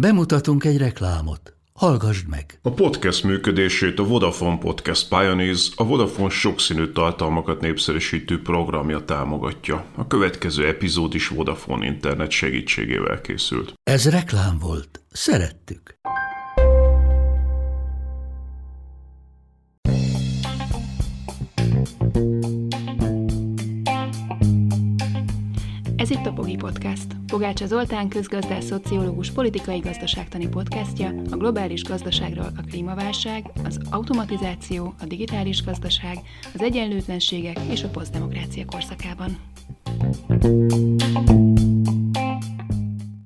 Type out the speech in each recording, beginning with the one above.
Bemutatunk egy reklámot. Hallgassd meg! A podcast működését a Vodafone Podcast Pioneers, a Vodafone sokszínű tartalmakat népszerűsítő programja támogatja. A következő epizód is Vodafone internet segítségével készült. Ez reklám volt. Szerettük. Ez itt a Pogi Podcast. Pogácsa Zoltán közgazdás, szociológus, politikai gazdaságtani podcastja a globális gazdaságról a klímaválság, az automatizáció, a digitális gazdaság, az egyenlőtlenségek és a posztdemokrácia korszakában.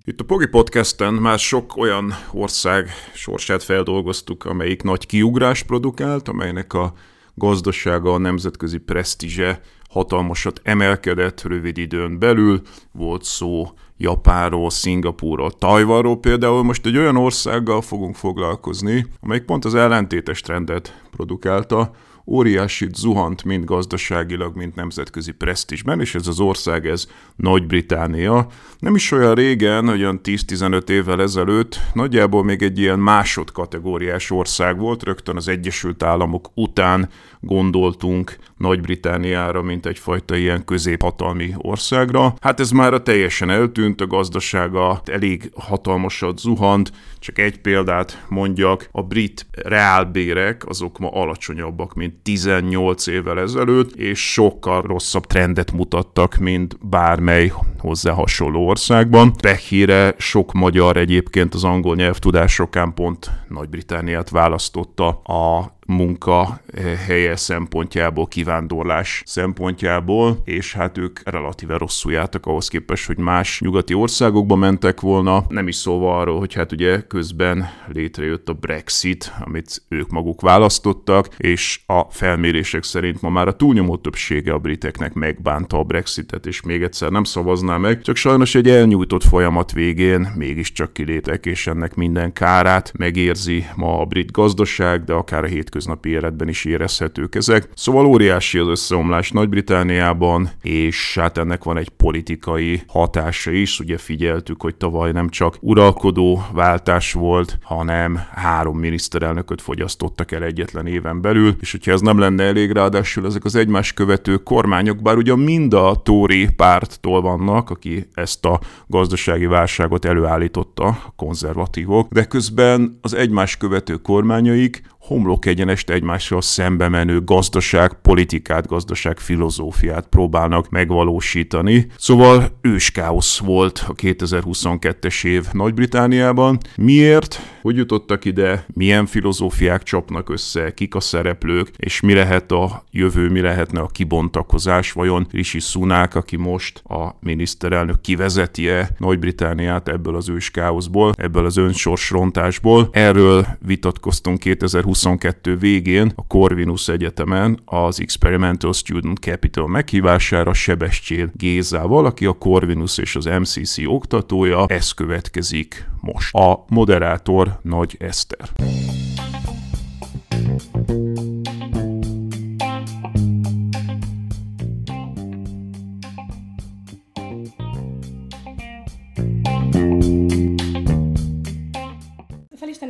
Itt a Pogi Podcasten már sok olyan ország sorsát feldolgoztuk, amelyik nagy kiugrást produkált, amelynek a gazdasága, a nemzetközi presztízse hatalmasat emelkedett rövid időn belül. Volt szó Japánról, Szingapúrról, Tajvanról például. Most egy olyan országgal fogunk foglalkozni, amelyik pont az ellentétes trendet produkálta, óriási zuhant mind gazdaságilag, mind nemzetközi presztízsben, és ez az ország, ez Nagy-Británia. Nem is olyan régen, olyan 10-15 évvel ezelőtt, nagyjából még egy ilyen másodkategóriás ország volt, rögtön az Egyesült Államok után gondoltunk Nagy-Britániára, mint egyfajta ilyen középhatalmi országra. Hát ez már a teljesen eltűnt, a gazdasága elég hatalmasat zuhant, csak egy példát mondjak, a brit reálbérek azok ma alacsonyabbak, mint 18 évvel ezelőtt, és sokkal rosszabb trendet mutattak, mint bármely hozzá hasonló országban. Pehire sok magyar egyébként az angol nyelvtudásokán pont Nagy-Britániát választotta a munka helye szempontjából, kivándorlás szempontjából, és hát ők relatíve rosszul jártak ahhoz képest, hogy más nyugati országokba mentek volna. Nem is szólva arról, hogy hát ugye közben létrejött a Brexit, amit ők maguk választottak, és a felmérések szerint ma már a túlnyomó többsége a briteknek megbánta a Brexitet, és még egyszer nem szavazná meg, csak sajnos egy elnyújtott folyamat végén mégiscsak kiléptek, és ennek minden kárát megérzi ma a brit gazdaság, de akár a hétköznapi hétköznapi életben is érezhetők ezek. Szóval óriási az összeomlás Nagy-Britániában, és hát ennek van egy politikai hatása is. Ugye figyeltük, hogy tavaly nem csak uralkodó váltás volt, hanem három miniszterelnököt fogyasztottak el egyetlen éven belül, és hogyha ez nem lenne elég, ráadásul ezek az egymás követő kormányok, bár ugyan mind a Tory párttól vannak, aki ezt a gazdasági válságot előállította, a konzervatívok, de közben az egymás követő kormányaik homlok egyenest egymással szembe menő gazdaság, politikát, gazdaság filozófiát próbálnak megvalósítani. Szóval őskáosz volt a 2022-es év Nagy-Britániában. Miért? Hogy jutottak ide? Milyen filozófiák csapnak össze? Kik a szereplők? És mi lehet a jövő, mi lehetne a kibontakozás? Vajon Rishi Sunak, aki most a miniszterelnök kivezeti-e Nagy-Britániát ebből az őskáoszból, ebből az önsorsrontásból? Erről vitatkoztunk 2020 2022 végén a Corvinus Egyetemen az Experimental Student Capital meghívására Sebestyén Gézával, aki a Corvinus és az MCC oktatója. Ez következik most. A moderátor Nagy Eszter.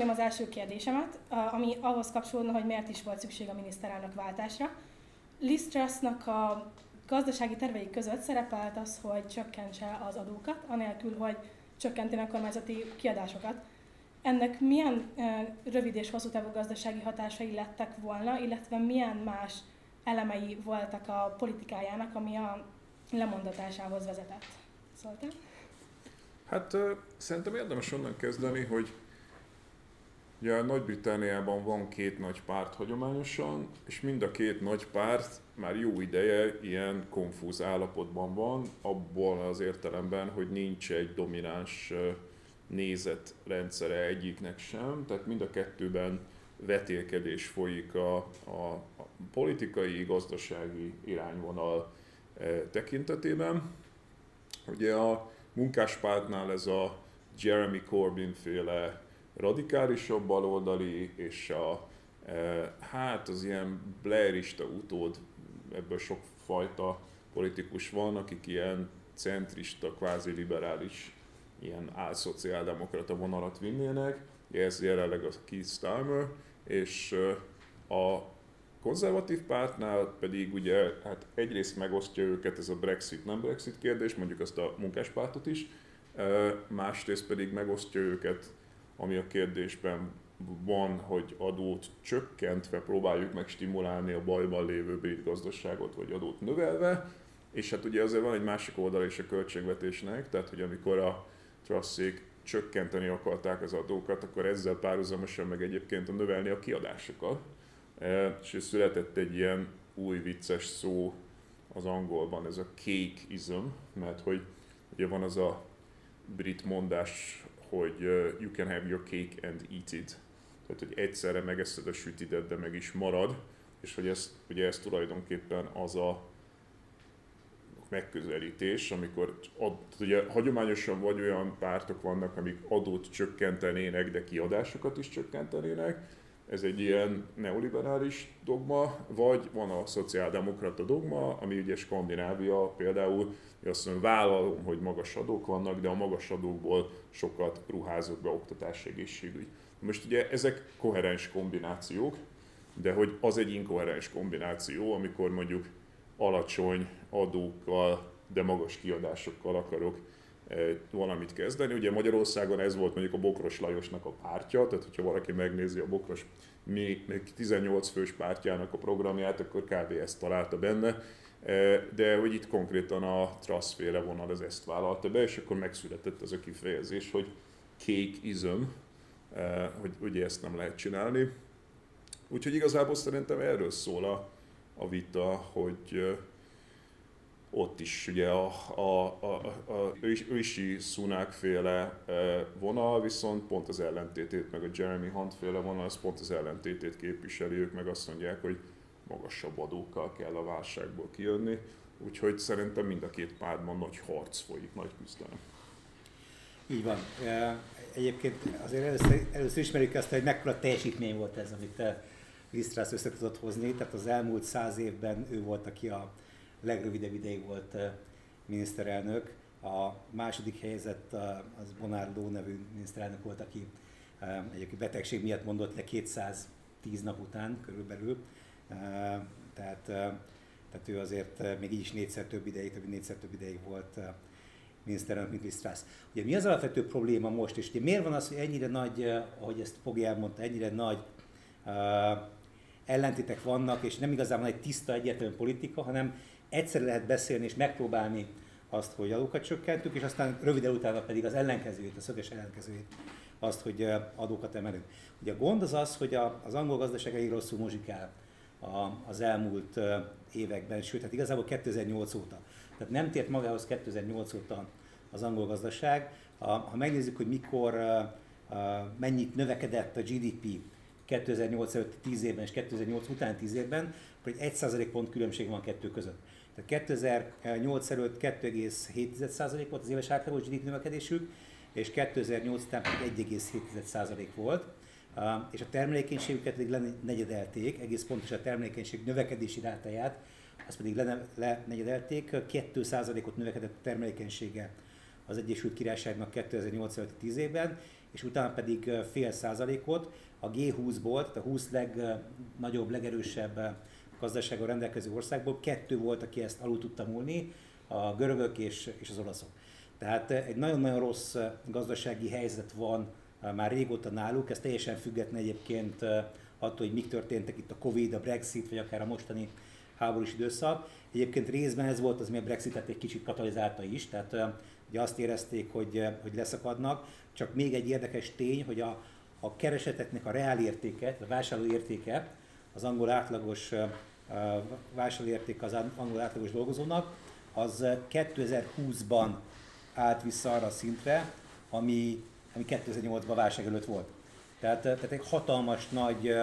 Az első kérdésemet, ami ahhoz kapcsolódna, hogy miért is volt szükség a miniszterelnök váltásra. Liz Trussnak a gazdasági terveik között szerepelt az, hogy csökkentse az adókat, anélkül, hogy csökkentenek kormányzati kiadásokat. Ennek milyen rövid és hosszú távú gazdasági hatásai lettek volna, illetve milyen más elemei voltak a politikájának, ami a lemondatásához vezetett? Szóltál? Hát szerintem érdemes onnan kezdeni, hogy Ugye Nagy-Britániában van két nagy párt hagyományosan, és mind a két nagy párt már jó ideje ilyen konfúz állapotban van, abból az értelemben, hogy nincs egy domináns nézetrendszere egyiknek sem, tehát mind a kettőben vetélkedés folyik a, a, a politikai, gazdasági irányvonal tekintetében. Ugye a munkáspártnál ez a Jeremy Corbyn féle radikálisabb baloldali, és a, e, hát az ilyen blairista utód, ebből sok fajta politikus van, akik ilyen centrista, kvázi liberális ilyen álszociáldemokrata vonalat vinnének, ez jelenleg a Keith Starmer, és a konzervatív pártnál pedig ugye hát egyrészt megosztja őket ez a Brexit, nem Brexit kérdés, mondjuk azt a munkáspártot is, másrészt pedig megosztja őket, ami a kérdésben van, hogy adót csökkentve próbáljuk meg stimulálni a bajban lévő brit gazdaságot, vagy adót növelve, és hát ugye azért van egy másik oldal is a költségvetésnek, tehát hogy amikor a trasszék csökkenteni akarták az adókat, akkor ezzel párhuzamosan meg egyébként a növelni a kiadásokat. E, és született egy ilyen új vicces szó az angolban, ez a cakeism, mert hogy ugye van az a brit mondás, hogy you can have your cake and eat it. Tehát, hogy egyszerre megeszed a sütidet, de meg is marad, és hogy ez, ugye ez tulajdonképpen az a megközelítés, amikor ad, ugye hagyományosan vagy olyan pártok vannak, amik adót csökkentenének, de kiadásokat is csökkentenének, ez egy ilyen neoliberális dogma, vagy van a szociáldemokrata dogma, ami ugye Skandinávia például, azt mondja, vállalom, hogy magas adók vannak, de a magas adókból sokat ruházok be oktatás, egészségügy. Most ugye ezek koherens kombinációk, de hogy az egy inkoherens kombináció, amikor mondjuk alacsony adókkal, de magas kiadásokkal akarok eh, valamit kezdeni. Ugye Magyarországon ez volt mondjuk a Bokros Lajosnak a pártja, tehát hogyha valaki megnézi a Bokros még 18 fős pártjának a programját, akkor kb. ezt találta benne, de hogy itt konkrétan a traszféle vonal az ezt vállalta be, és akkor megszületett ez a kifejezés, hogy kék izom, hogy ugye ezt nem lehet csinálni. Úgyhogy igazából szerintem erről szól a, a vita, hogy ott is ugye a, a, a, a Rishi Sunak féle vonal, viszont pont az ellentétét, meg a Jeremy Hunt féle vonal, az pont az ellentétét képviseli, ők meg azt mondják, hogy magasabb adókkal kell a válságból kijönni, úgyhogy szerintem mind a két pártban nagy harc folyik, nagy küzdelem. Így van. Egyébként azért először, először ismerjük azt, hogy mekkora teljesítmény volt ez, amit Lisztrász össze tudott hozni, tehát az elmúlt száz évben ő volt, aki a legrövidebb ideig volt miniszterelnök. A második helyzet az Bonardo nevű miniszterelnök volt, aki egyébként betegség miatt mondott le 210 nap után körülbelül. Tehát, tehát ő azért még így is négyszer több ideig, több négyszer több ideig volt miniszterelnök, mint Lisztrász. Ugye mi az alapvető probléma most, és ugye miért van az, hogy ennyire nagy, ahogy ezt Pogi elmondta, ennyire nagy ellentétek vannak, és nem igazán van egy tiszta, egyértelmű politika, hanem egyszer lehet beszélni és megpróbálni azt, hogy adókat csökkentünk, és aztán röviden utána pedig az ellenkezőjét, a szöges ellenkezőjét, azt, hogy adókat emelünk. Ugye a gond az az, hogy az angol gazdaság elég rosszul muzsikál az elmúlt években, sőt, hát igazából 2008 óta. Tehát nem tért magához 2008 óta az angol gazdaság. Ha megnézzük, hogy mikor, mennyit növekedett a GDP 2008 előtt 10 évben és 2008 után 10 évben, akkor egy 1 pont különbség van a kettő között. Tehát 2008 előtt 2,7% volt az éves átlagos GDP növekedésük, és 2008 után pedig 1,7% volt. És a termelékenységüket pedig lenegyedelték, egész pontosan a termelékenység növekedési rátáját, azt pedig lenegyedelték, 2%-ot növekedett a termelékenysége az Egyesült Királyságnak 2008 előtt 10 évben, és utána pedig fél százalékot a G20-ból, tehát a 20 legnagyobb, legerősebb gazdasággal rendelkező országból kettő volt, aki ezt alul tudta múlni, a görögök és, és az olaszok. Tehát egy nagyon-nagyon rossz gazdasági helyzet van már régóta náluk, ez teljesen független egyébként attól, hogy mik történtek itt a Covid, a Brexit, vagy akár a mostani háborús időszak. Egyébként részben ez volt az, ami a Brexitet egy kicsit katalizálta is, tehát ugye azt érezték, hogy, hogy leszakadnak. Csak még egy érdekes tény, hogy a, a kereseteknek a reál a vásárló értéke, az angol átlagos vásárlóérték az angol átlagos dolgozónak, az 2020-ban állt vissza arra a szintre, ami, ami 2008-ban válság előtt volt. Tehát, tehát egy hatalmas nagy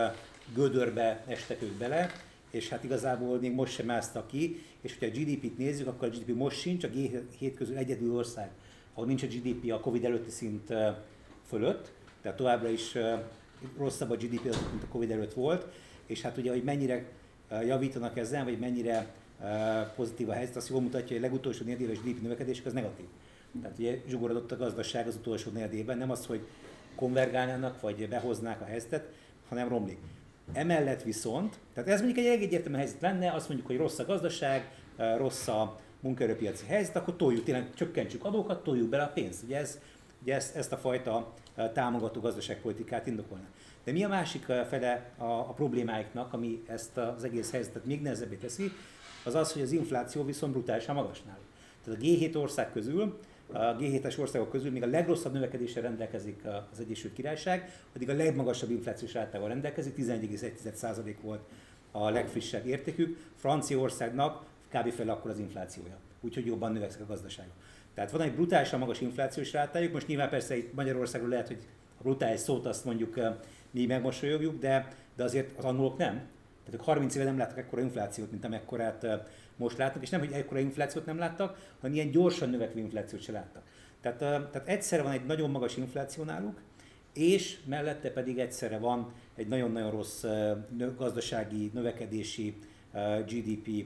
gödörbe estek ők bele, és hát igazából még most sem másztak ki, és hogyha a GDP-t nézzük, akkor a GDP most sincs, a G7 közül egyedül ország, ahol nincs a GDP a Covid előtti szint fölött, tehát továbbra is rosszabb a GDP, mint a Covid előtt volt, és hát ugye, hogy mennyire javítanak ezzel, vagy mennyire pozitív a helyzet, azt jól mutatja, hogy a legutolsó négy éves GDP növekedésük az negatív. Tehát ugye zsugorodott a gazdaság az utolsó negyedében, nem az, hogy konvergálnának, vagy behoznák a helyzetet, hanem romlik. Emellett viszont, tehát ez mondjuk egy egyértelmű helyzet lenne, azt mondjuk, hogy rossz a gazdaság, rossz a munkaerőpiaci helyzet, akkor toljuk, tényleg csökkentsük adókat, toljuk bele a pénzt. Ugye, ez, ugye ezt, ezt a fajta támogató gazdaságpolitikát indokolna. De mi a másik fele a, a problémáiknak, ami ezt az egész helyzetet még nehezebbé teszi, az az, hogy az infláció viszont brutálisan magas. Tehát a G7 ország közül, a G7-es országok közül még a legrosszabb növekedéssel rendelkezik az Egyesült Királyság, addig a legmagasabb inflációs rátával rendelkezik, 11,1% volt a legfrissebb értékük. Franciaországnak kb. fel akkor az inflációja, úgyhogy jobban növekszik a gazdaság. Tehát van egy brutálisan magas inflációs rátájuk, most nyilván persze itt Magyarországról lehet, hogy a brutális szót azt mondjuk mi megmosolyogjuk, de, de azért az angolok nem. Tehát ők 30 éve nem láttak ekkora inflációt, mint amekkorát most látnak, és nem, hogy ekkora inflációt nem láttak, hanem ilyen gyorsan növekvő inflációt se láttak. Tehát, tehát egyszerre van egy nagyon magas infláció náluk, és mellette pedig egyszerre van egy nagyon-nagyon rossz gazdasági, növekedési GDP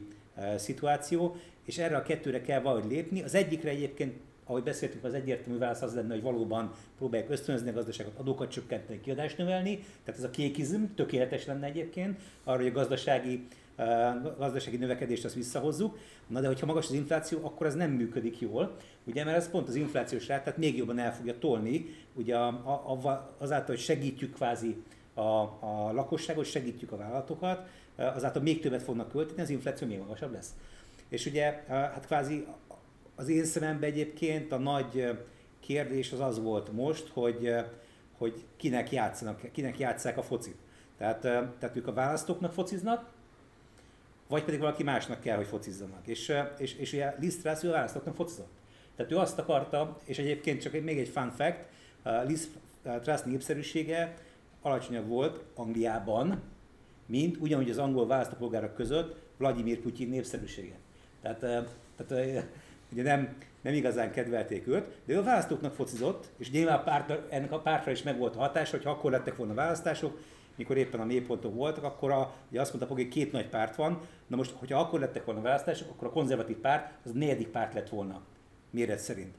szituáció, és erre a kettőre kell valahogy lépni. Az egyikre egyébként ahogy beszéltünk, az egyértelmű válasz az lenne, hogy valóban próbálják ösztönözni a gazdaságot, adókat csökkenteni, kiadást növelni. Tehát ez a kékizm tökéletes lenne egyébként, arra, hogy a gazdasági, gazdasági növekedést azt visszahozzuk. Na de hogyha magas az infláció, akkor ez nem működik jól, ugye, mert ez pont az inflációs rát, tehát még jobban el fogja tolni, ugye azáltal, hogy segítjük kvázi a, a lakosságot, segítjük a vállalatokat, azáltal még többet fognak költeni, az infláció még magasabb lesz. És ugye hát kvázi az én szememben egyébként a nagy kérdés az az volt most, hogy, hogy kinek, játszanak, kinek játszák a focit. Tehát, tehát ők a választóknak fociznak, vagy pedig valaki másnak kell, hogy focizzanak. És, és, és ugye Liz Truss, ő a választóknak focizott. Tehát ő azt akarta, és egyébként csak még egy fun fact, Liz Truss népszerűsége alacsonyabb volt Angliában, mint ugyanúgy az angol választópolgárok között Vladimir Putyin népszerűsége. Tehát, tehát ugye nem, nem igazán kedvelték őt, de ő a választóknak focizott, és nyilván párt, ennek a pártra is megvolt a hatás, hogy ha akkor lettek volna választások, mikor éppen a mélypontok voltak, akkor a, ugye azt mondta, hogy két nagy párt van, na most, hogyha akkor lettek volna választások, akkor a konzervatív párt az negyedik párt lett volna, méret szerint.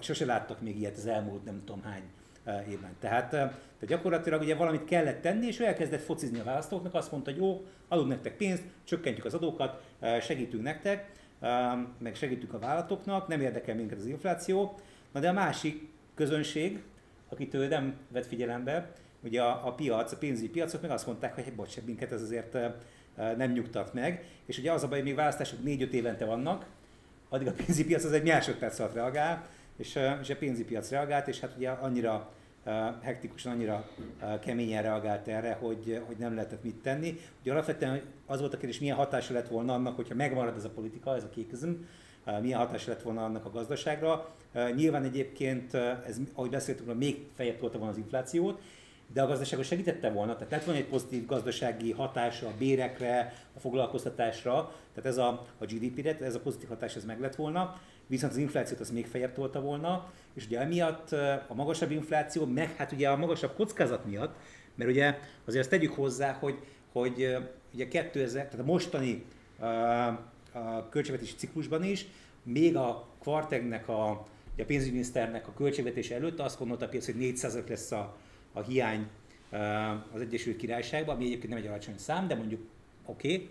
Sose láttak még ilyet az elmúlt nem tudom hány évben. Tehát, tehát gyakorlatilag ugye valamit kellett tenni, és ő elkezdett focizni a választóknak, azt mondta, hogy jó, adunk nektek pénzt, csökkentjük az adókat, segítünk nektek, meg segítünk a vállalatoknak, nem érdekel minket az infláció. Na de a másik közönség, akit ő nem vett figyelembe, ugye a, a piac, a pénzügyi piacok meg azt mondták, hogy bocs, minket ez azért nem nyugtat meg. És ugye az a baj, hogy még választások 4-5 évente vannak, addig a pénzügyi piac az egy másodperc alatt reagál, és, és a pénzügyi piac reagált, és hát ugye annyira hektikusan, annyira keményen reagált erre, hogy, hogy nem lehetett mit tenni. Ugye alapvetően az volt a kérdés, milyen hatása lett volna annak, hogyha megmarad ez a politika, ez a kékizm, milyen hatása lett volna annak a gazdaságra. Nyilván egyébként, ez, ahogy beszéltünk, még feljebb tolta volna az inflációt, de a gazdaságot segítette volna, tehát lett volna egy pozitív gazdasági hatása a bérekre, a foglalkoztatásra, tehát ez a, a GDP-re, ez a pozitív hatás ez meg lett volna. Viszont az inflációt az még feljebb tolta volna, és ugye emiatt a magasabb infláció, meg hát ugye a magasabb kockázat miatt, mert ugye azért azt tegyük hozzá, hogy, hogy ugye 2000, tehát a mostani a, a költségvetési ciklusban is, még a Quartegnek, a, a pénzügyminiszternek a költségvetés előtt azt gondolta a piac, hogy 400 lesz a, a hiány az Egyesült Királyságban, ami egyébként nem egy alacsony szám, de mondjuk oké. Okay.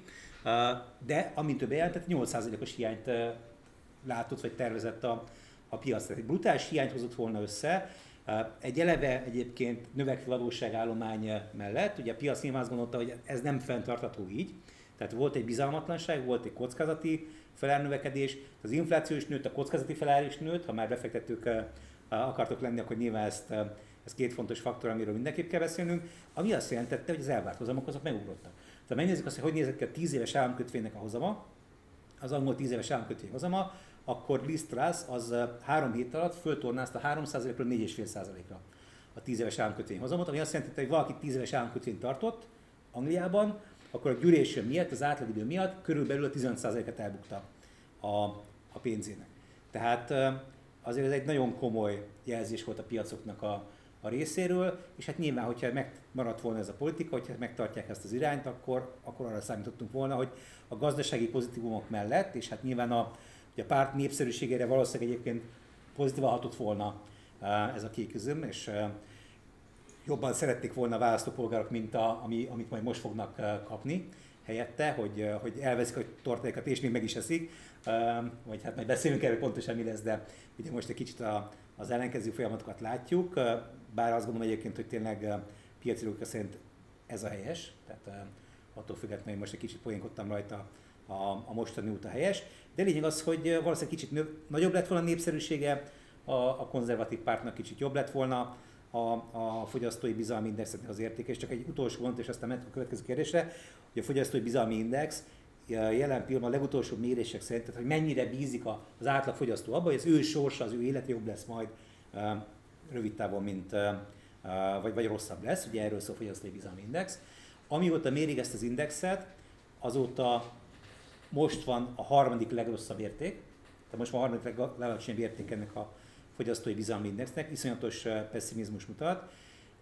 De amint ő bejelentett, 8%-os hiányt látott vagy tervezett a, a piac. Tehát egy brutális hiányt hozott volna össze, egy eleve egyébként növekvő adósságállomány mellett, ugye a piac nyilván azt gondolta, hogy ez nem fenntartható így, tehát volt egy bizalmatlanság, volt egy kockázati felárnövekedés, az infláció is nőtt, a kockázati felár is nőtt, ha már befektetők akartok lenni, akkor nyilván ezt, ez két fontos faktor, amiről mindenképp kell beszélnünk, ami azt jelentette, hogy az elvárt hozamok azok megugrottak. Tehát megnézzük azt, hogy hogy nézett ki a 10 éves államkötvénynek a hozama, az angol 10 éves államkötvény hozama, akkor Liz az három hét alatt föltornázta 3%-ról 4,5%-ra a 10 éves államkötvény hozamot, ami azt jelenti, hogy valaki 10 éves államkötvényt tartott Angliában, akkor a duration miatt, az átlagidő miatt körülbelül a 15%-et elbukta a, a pénzének. Tehát azért ez egy nagyon komoly jelzés volt a piacoknak a, a részéről, és hát nyilván, hogyha megmaradt volna ez a politika, hogyha megtartják ezt az irányt, akkor, akkor arra számítottunk volna, hogy a gazdasági pozitívumok mellett, és hát nyilván a, a párt népszerűségére valószínűleg egyébként pozitívan hatott volna ez a kék üzüm, és jobban szerették volna a választópolgárok, mint a, ami, amit majd most fognak kapni helyette, hogy, hogy elveszik a tortáikat és még meg is eszik, vagy hát majd beszélünk erről pontosan mi lesz, de ugye most egy kicsit a, az ellenkező folyamatokat látjuk, bár azt gondolom egyébként, hogy tényleg piaci logika szerint ez a helyes, tehát attól függetlenül most egy kicsit poénkodtam rajta, a, a mostani út a helyes, de lényeg az, hogy valószínűleg kicsit nő, nagyobb lett volna a népszerűsége, a, a konzervatív pártnak kicsit jobb lett volna, a, a fogyasztói bizalmi indexeknek az értéke, és csak egy utolsó gond, és aztán mentünk a következő kérdésre, hogy a fogyasztói bizalmi index jelen pillanatban a legutolsó mérések szerint, tehát hogy mennyire bízik az átlag fogyasztó abban, hogy az ő sorsa, az ő élet jobb lesz majd rövid távon, mint, vagy, vagy rosszabb lesz, ugye erről szól a fogyasztói bizalmi index. Amióta mérik ezt az indexet, azóta most van a harmadik legrosszabb érték, tehát most van a harmadik legalacsonyabb érték ennek a fogyasztói bizalmi indexnek, iszonyatos pessimizmus mutat,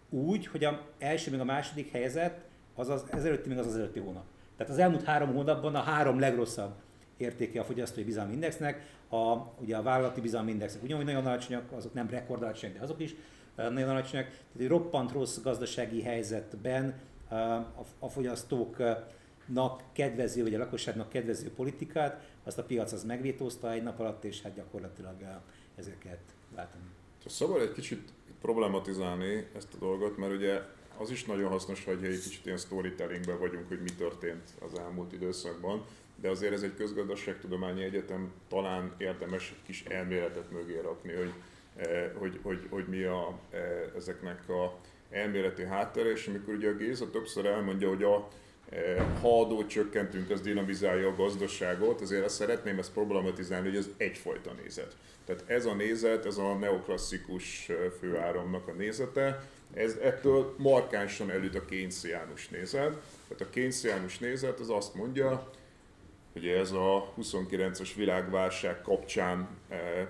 úgy, hogy a első, még a második helyzet, az az ezelőtti, még az az előtti hónap. Tehát az elmúlt három hónapban a három legrosszabb értéke a fogyasztói bizalmi indexnek, a, ugye a vállalati bizalmi indexek ugyanúgy nagyon alacsonyak, azok nem rekord alacsonyak, de azok is nagyon alacsonyak. Tehát egy roppant rossz gazdasági helyzetben a fogyasztóknak kedvező, vagy a lakosságnak kedvező politikát, azt a piac az megvétózta egy nap alatt, és hát gyakorlatilag ezeket váltani. Szabad egy kicsit problematizálni ezt a dolgot, mert ugye az is nagyon hasznos, hogy egy kicsit ilyen storytellingben vagyunk, hogy mi történt az elmúlt időszakban, de azért ez egy közgazdaságtudományi egyetem, talán érdemes egy kis elméletet mögé rakni, hogy, eh, hogy, hogy, hogy mi a, eh, ezeknek a elméleti háttere, és amikor ugye a Géza többször elmondja, hogy a, eh, ha adót csökkentünk, az dinamizálja a gazdaságot, azért azt szeretném ezt problematizálni, hogy ez egyfajta nézet. Tehát ez a nézet, ez a neoklasszikus főáramnak a nézete, ez ettől markánsan előtt a kénciánus nézet. Tehát a kénciánus nézet az azt mondja, hogy ez a 29-es világválság kapcsán e,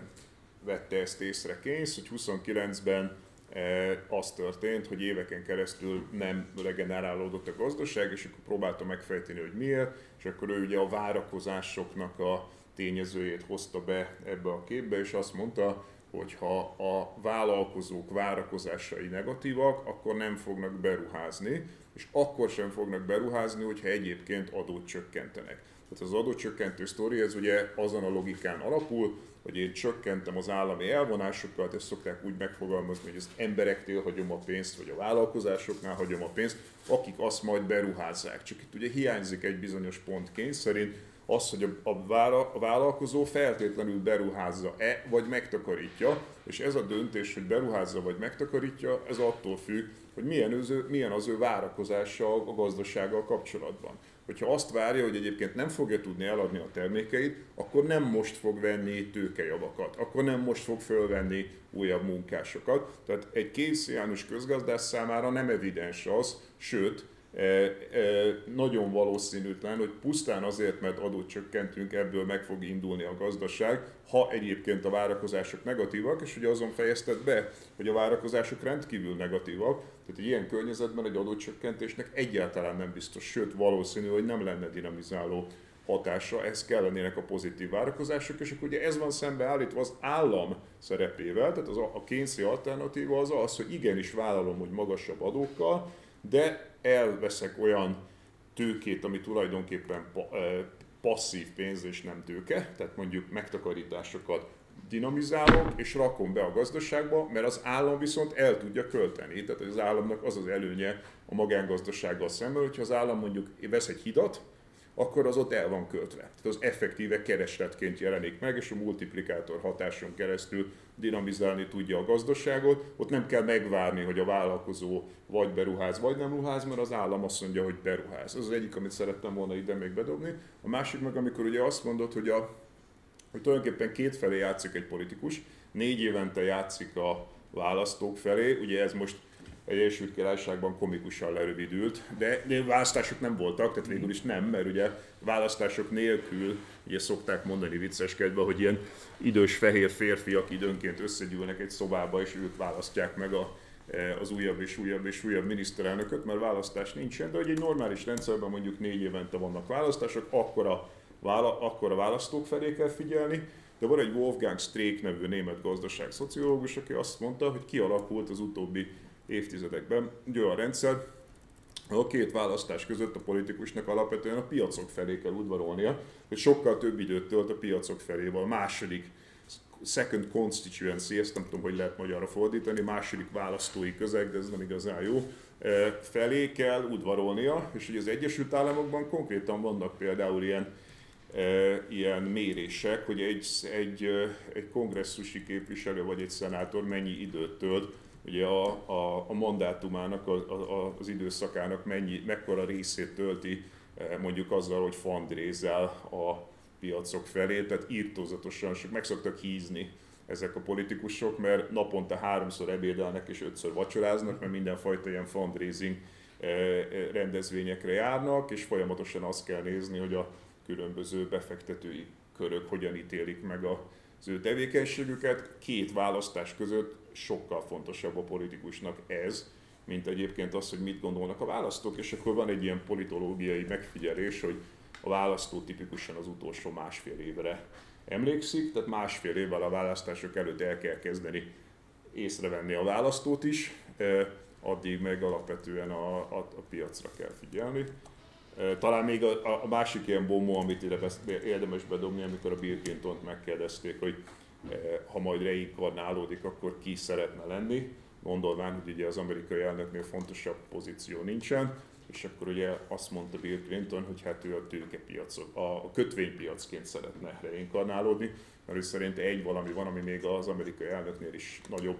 vette ezt észre Keynes, hogy 29-ben e, az történt, hogy éveken keresztül nem regenerálódott a gazdaság, és akkor próbálta megfejteni, hogy miért, és akkor ő ugye a várakozásoknak a tényezőjét hozta be ebbe a képbe, és azt mondta, hogyha a vállalkozók várakozásai negatívak, akkor nem fognak beruházni, és akkor sem fognak beruházni, hogyha egyébként adót csökkentenek. Tehát az adócsökkentő sztori, ez ugye azon a logikán alapul, hogy én csökkentem az állami elvonásokat, ezt szokták úgy megfogalmazni, hogy az emberektől hagyom a pénzt, vagy a vállalkozásoknál hagyom a pénzt, akik azt majd beruházzák. Csak itt ugye hiányzik egy bizonyos pont szerint, az, hogy a vállalkozó feltétlenül beruházza-e, vagy megtakarítja, és ez a döntés, hogy beruházza vagy megtakarítja, ez attól függ, hogy milyen, ő, milyen az ő várakozása a gazdasággal kapcsolatban. Hogyha azt várja, hogy egyébként nem fogja tudni eladni a termékeit, akkor nem most fog venni tőkejavakat, akkor nem most fog fölvenni újabb munkásokat. Tehát egy készjános közgazdász számára nem evidens az, sőt, nagyon valószínűtlen, hogy pusztán azért, mert adót csökkentünk, ebből meg fog indulni a gazdaság, ha egyébként a várakozások negatívak, és ugye azon fejezted be, hogy a várakozások rendkívül negatívak, tehát egy ilyen környezetben egy adócsökkentésnek egyáltalán nem biztos, sőt valószínű, hogy nem lenne dinamizáló hatása, ez kellenének a pozitív várakozások, és akkor ugye ez van szembe állítva az állam szerepével, tehát az a, a kényszi alternatíva az az, hogy igenis vállalom, hogy magasabb adókkal, de elveszek olyan tőkét, ami tulajdonképpen passzív pénz és nem tőke, tehát mondjuk megtakarításokat dinamizálok és rakom be a gazdaságba, mert az állam viszont el tudja költeni. Tehát az államnak az az előnye a magángazdasággal szemben, hogyha az állam mondjuk vesz egy hidat, akkor az ott el van költve. Tehát az effektíve keresletként jelenik meg, és a multiplikátor hatáson keresztül dinamizálni tudja a gazdaságot. Ott nem kell megvárni, hogy a vállalkozó vagy beruház, vagy nem ruház, mert az állam azt mondja, hogy beruház. Ez az egyik, amit szerettem volna ide még bedobni. A másik meg, amikor ugye azt mondod, hogy, a, hogy tulajdonképpen két felé játszik egy politikus, négy évente játszik a választók felé, ugye ez most Egyesült Királyságban komikusan lerövidült, de, választások nem voltak, tehát végül is nem, mert ugye választások nélkül ugye szokták mondani vicceskedve, hogy ilyen idős fehér férfiak időnként összegyűlnek egy szobába, és ők választják meg a, e, az újabb és újabb és újabb miniszterelnököt, mert választás nincsen, de hogy egy normális rendszerben mondjuk négy évente vannak választások, akkor a, vála, akkor a választók felé kell figyelni, de van egy Wolfgang Streeck nevű német gazdaságszociológus, aki azt mondta, hogy kialakult az utóbbi évtizedekben. Egy olyan rendszer, a két választás között a politikusnak alapvetően a piacok felé kell udvarolnia, hogy sokkal több időt tölt a piacok felé, a második second constituency, ezt nem tudom, hogy lehet magyarra fordítani, második választói közeg, de ez nem igazán jó, e, felé kell udvarolnia, és hogy az Egyesült Államokban konkrétan vannak például ilyen, e, ilyen mérések, hogy egy, egy, e, egy kongresszusi képviselő vagy egy szenátor mennyi időt tölt ugye a, a, a mandátumának, a, a, az időszakának mennyi, mekkora részét tölti mondjuk azzal, hogy fundrézel a piacok felé, tehát írtózatosan sok meg szoktak hízni ezek a politikusok, mert naponta háromszor ebédelnek és ötször vacsoráznak, mert mindenfajta ilyen fundraising eh, eh, rendezvényekre járnak, és folyamatosan azt kell nézni, hogy a különböző befektetői körök hogyan ítélik meg az ő tevékenységüket. Két választás között sokkal fontosabb a politikusnak ez, mint egyébként az, hogy mit gondolnak a választók, és akkor van egy ilyen politológiai megfigyelés, hogy a választó tipikusan az utolsó másfél évre emlékszik, tehát másfél évvel a választások előtt el kell kezdeni észrevenni a választót is, addig meg alapvetően a, a, a piacra kell figyelni. Talán még a, a másik ilyen bombó, amit érdemes bedobni, amikor a Bill clinton megkérdezték, hogy ha majd reinkarnálódik, akkor ki szeretne lenni, gondolván, hogy ugye az amerikai elnöknél fontosabb pozíció nincsen, és akkor ugye azt mondta Bill Clinton, hogy hát ő a tőkepiacok, a kötvénypiacként szeretne reinkarnálódni, mert ő szerint egy valami van, ami még az amerikai elnöknél is nagyobb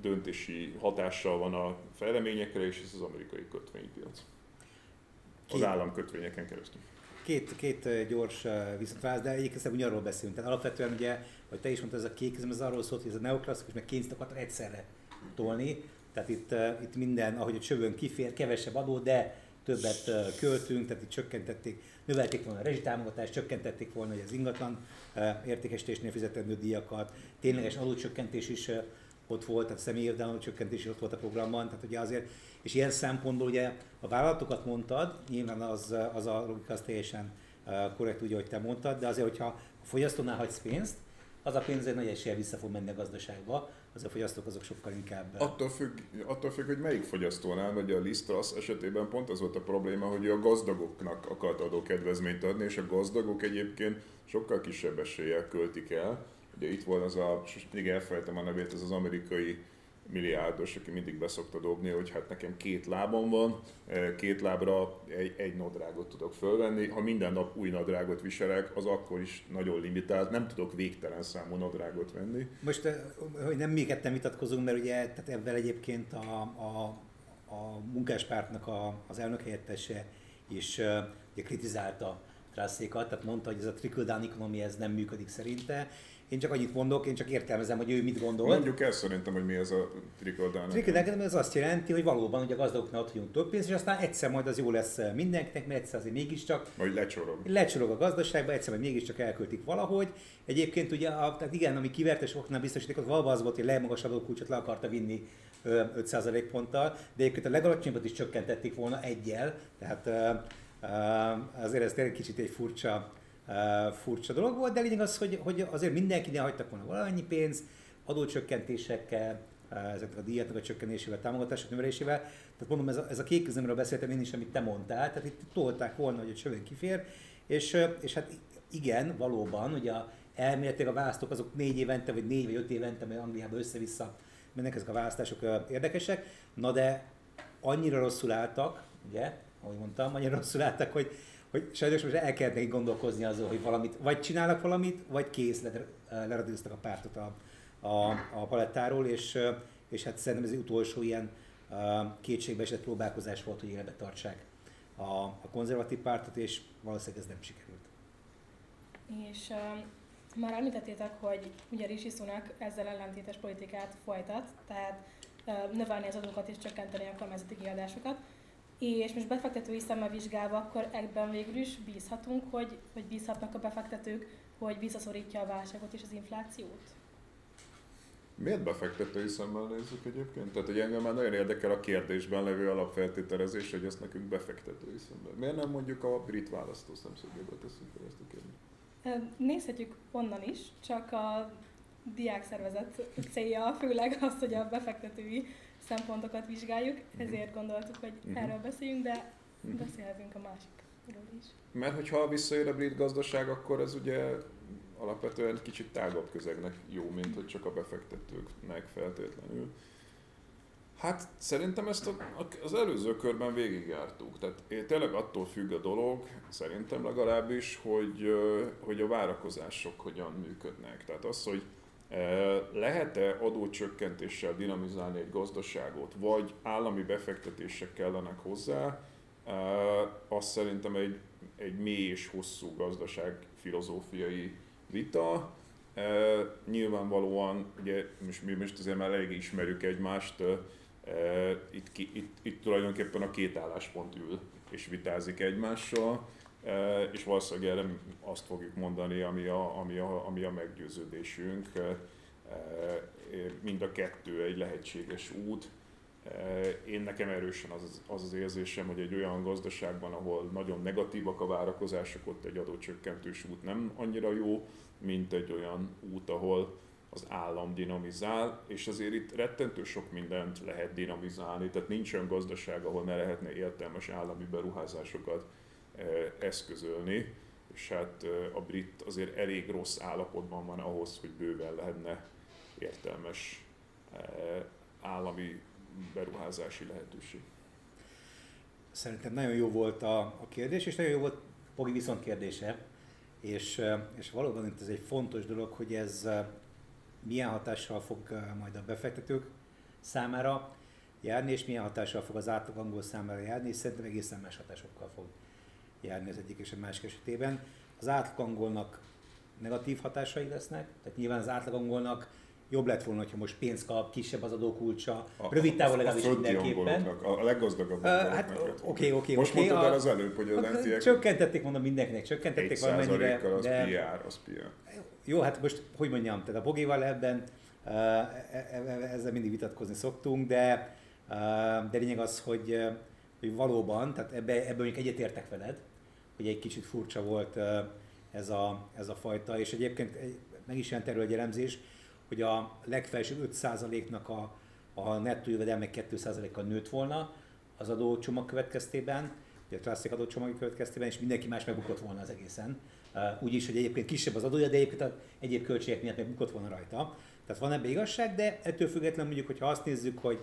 döntési hatással van a fejleményekre, és ez az amerikai kötvénypiac. Az államkötvényeken keresztül. Két, két gyors visszatválasz, de egyébként ugyanarról beszélünk. Tehát alapvetően ugye, hogy te is mondtad, ez a kék, ez arról szólt, hogy ez a neoklasszikus, meg Keynes akart egyszerre tolni. Tehát itt, itt minden, ahogy a csövön kifér, kevesebb adó, de többet költünk, tehát itt csökkentették, növelték volna a rezsitámogatást, csökkentették volna az ingatlan értékesítésnél fizetendő díjakat, tényleges adócsökkentés is ott volt, tehát személyi csökkentés is ott volt a programban, tehát ugye azért, és ilyen szempontból ugye a vállalatokat mondtad, nyilván az, az a logika az teljesen korrekt, ugye, hogy te mondtad, de azért, hogyha a fogyasztónál hagysz pénzt, az a pénz egy nagy esélye vissza fog menni a gazdaságba, az a fogyasztók azok sokkal inkább... Attól függ, attól függ hogy melyik fogyasztónál, vagy a Listras esetében pont az volt a probléma, hogy a gazdagoknak akart adókedvezményt adni, és a gazdagok egyébként sokkal kisebb eséllyel költik el. Ugye itt volt az a, még elfelejtem a nevét, ez az amerikai milliárdos, aki mindig beszokta dobni, hogy hát nekem két lábam van, eh, két lábra egy, egy nadrágot tudok fölvenni. Ha minden nap új nadrágot viselek, az akkor is nagyon limitált, nem tudok végtelen számú nadrágot venni. Most, eh, hogy nem mi ketten vitatkozunk, mert ugye tehát ebben egyébként a, a, a munkáspártnak a, az elnök helyettese is uh, ugye kritizálta Trasszékat, tehát mondta, hogy ez a trickle down economy ez nem működik szerinte, én csak annyit mondok, én csak értelmezem, hogy ő mit gondol. Mondjuk el szerintem, hogy mi ez a. Trickle down ez azt jelenti, hogy valóban hogy a gazdagoknak adjunk több pénzt, és aztán egyszer majd az jó lesz mindenkinek, mert egyszer azért mégiscsak Vagy lecsorog. Lecsorog a gazdaságba, egyszer majd mégiscsak elköltik valahogy. Egyébként ugye, a, tehát igen, ami kivertes oknál biztosíték, az valóban az volt, hogy legmagasabb kulcsot le akarta vinni 5% ponttal, de egyébként a legalacsonyabbat is csökkentették volna egyel, tehát azért ez tényleg kicsit egy furcsa furcsa dolog volt, de lényeg az, hogy, hogy azért mindenkinél hagytak volna valamennyi pénz, adócsökkentésekkel, ezeknek a díjatnak a csökkenésével, támogatások növelésével. Tehát mondom, ez a, ez a kék üzemről beszéltem én is, amit te mondtál, tehát itt tolták volna, hogy a csövön kifér, és, és hát igen, valóban, ugye a, elméletileg a választók azok négy évente, vagy négy vagy öt évente, mert Angliában össze-vissza mennek ezek a választások érdekesek, na de annyira rosszul álltak, ugye, ahogy mondtam, annyira rosszul álltak, hogy hogy sajnos most el kellett nekik gondolkozni azon, hogy valamit, vagy csinálnak valamit, vagy kész, leradíztak a pártot a, a, a palettáról, és, és hát szerintem ez az utolsó ilyen kétségbeesett próbálkozás volt, hogy életbe tartsák a, a konzervatív pártot, és valószínűleg ez nem sikerült. És uh, már említettétek, hogy ugye Rishi Sunak ezzel ellentétes politikát folytat, tehát uh, növelni az adókat és csökkenteni a kormányzati kiadásokat és most befektetői szemmel vizsgálva, akkor ebben végül is bízhatunk, hogy, hogy bízhatnak a befektetők, hogy visszaszorítja a válságot és az inflációt? Miért befektetői szemmel nézzük egyébként? Tehát, hogy engem már nagyon érdekel a kérdésben levő alapfeltételezés, hogy ezt nekünk befektetői szemmel. Miért nem mondjuk a brit választó szemszögéből teszünk fel ezt a kérdést? Nézhetjük onnan is, csak a diákszervezet célja főleg az, hogy a befektetői szempontokat vizsgáljuk, mhm. ezért gondoltuk, hogy uh-huh. erről beszéljünk, de uh-huh. beszélhetünk a másikról is. Mert hogyha visszajön a brit gazdaság, akkor ez ugye alapvetően kicsit tágabb közegnek jó, mint hogy csak a befektetőknek feltétlenül. Hát szerintem ezt a, az előző körben végigjártuk. Tehát tényleg attól függ a dolog, szerintem legalábbis, hogy, hogy a várakozások hogyan működnek. Tehát az, hogy lehet-e adócsökkentéssel dinamizálni egy gazdaságot, vagy állami befektetések kellenek hozzá, az szerintem egy, egy mély és hosszú gazdaság filozófiai vita. Nyilvánvalóan, ugye most mi most azért már elég ismerjük egymást, itt, itt, itt tulajdonképpen a két álláspont ül és vitázik egymással, és valószínűleg erre azt fogjuk mondani, ami a, ami a, ami a meggyőződésünk. Mind a kettő egy lehetséges út. Én nekem erősen az, az az érzésem, hogy egy olyan gazdaságban, ahol nagyon negatívak a várakozások, ott egy adócsökkentős út nem annyira jó, mint egy olyan út, ahol az állam dinamizál, és azért itt rettentő sok mindent lehet dinamizálni, tehát nincs olyan gazdaság, ahol ne lehetne értelmes állami beruházásokat eszközölni, és hát a brit azért elég rossz állapotban van ahhoz, hogy bőven lehetne értelmes állami beruházási lehetőség. Szerintem nagyon jó volt a, a kérdés, és nagyon jó volt Pogi viszont kérdése, és, és valóban itt ez egy fontos dolog, hogy ez milyen hatással fog majd a befektetők számára járni, és milyen hatással fog az átlag angol számára járni, és szerintem egészen más hatásokkal fog járni az egyik és a másik esetében. Az átlag angolnak negatív hatásai lesznek, tehát nyilván az átlag angolnak jobb lett volna, ha most pénzt kap, kisebb az adókulcsa, a, rövid távon legalábbis a mindenképpen. A leggazdagabb uh, Hát oké, oké, Most okay, mondtad el az előbb, hogy a lentiek... Csökkentették, mondom mindenkinek, csökkentették valamennyire. az de... PR, az PR. Jó, hát most hogy mondjam, tehát a Bogéval ebben uh, ezzel mindig vitatkozni szoktunk, de, de lényeg az, hogy, hogy valóban, tehát ebbe, ebben mondjuk egyetértek veled, hogy egy kicsit furcsa volt ez a, ez a fajta, és egyébként meg is jelent erről egy elemzés, hogy a legfelső 5%-nak a, a nettó jövedelme 2%-kal nőtt volna az adócsomag következtében, ugye a Trustic adócsomag következtében, és mindenki más megbukott volna az egészen. Uh, úgy is, hogy egyébként kisebb az adója, de egyébként a egyéb költségek miatt megbukott volna rajta. Tehát van ebbe igazság, de ettől függetlenül mondjuk, hogyha azt nézzük, hogy,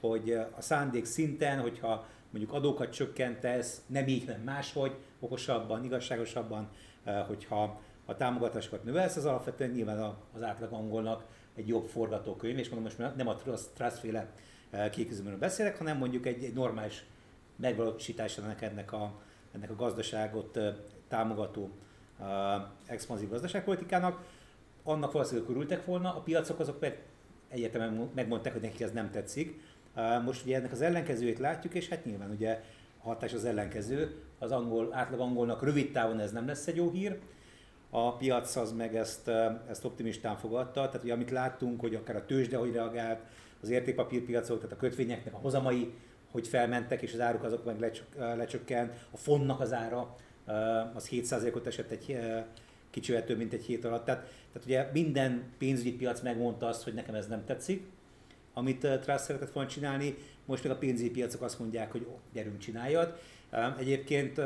hogy a szándék szinten, hogyha mondjuk adókat csökkentesz, nem így, hanem máshogy, okosabban, igazságosabban, uh, hogyha ha támogatásokat növelsz, az alapvetően nyilván az átlag angolnak egy jobb forgatókönyv, és mondom, most nem a trust-féle eh, kéküzemről beszélek, hanem mondjuk egy, egy normális megvalósításának ennek a, ennek a gazdaságot eh, támogató expanzív gazdaságpolitikának, annak valószínűleg körültek volna, a piacok azok meg egyértelműen megmondták, hogy nekik ez nem tetszik. Most ugye ennek az ellenkezőjét látjuk, és hát nyilván ugye a hatás az ellenkező, az angol, átlag angolnak rövid távon ez nem lesz egy jó hír, a piac az meg ezt, ezt optimistán fogadta, tehát ugye amit láttunk, hogy akár a tőzsde hogy reagált, az értékpapírpiacok, tehát a kötvényeknek a hozamai, hogy felmentek, és az áruk azok meg lecsökkent, a fonnak az ára, az 7%-ot esett egy kicsivel több, mint egy hét alatt. Tehát, tehát ugye minden pénzügyi piac megmondta azt, hogy nekem ez nem tetszik, amit Trust szeretett volna csinálni, most meg a pénzügyi piacok azt mondják, hogy gyerünk csináljad. Egyébként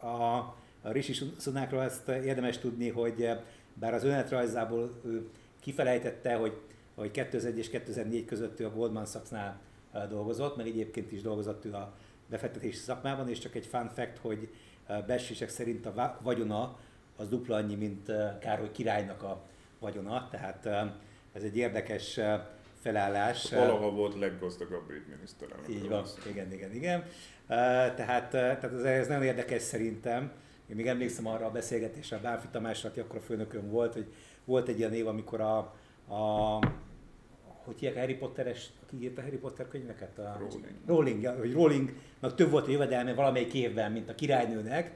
a a Rishi Sunakról ezt érdemes tudni, hogy eh, bár az önéletrajzából ő kifelejtette, hogy, hogy 2001 és 2004 között ő a Goldman Sachsnál eh, dolgozott, meg egyébként is dolgozott ő a befektetési szakmában, és csak egy fun fact, hogy eh, beszések szerint a vagyona az dupla annyi, mint Károly királynak a vagyona, tehát ez egy érdekes felállás. Valaha volt leggazdagabb brit miniszterelnök. Így van, igen, igen, igen. Tehát, tehát ez, ez nagyon érdekes szerintem, én még emlékszem arra a beszélgetésre, a Bánfi Tamás, aki akkor a főnökön volt, hogy volt egy ilyen év, amikor a, a hogy hívják Harry Potteres, ki írta Harry Potter könyveket? A Rowling. Rowling, hogy Rowlingnak több volt a jövedelme valamelyik évben, mint a királynőnek,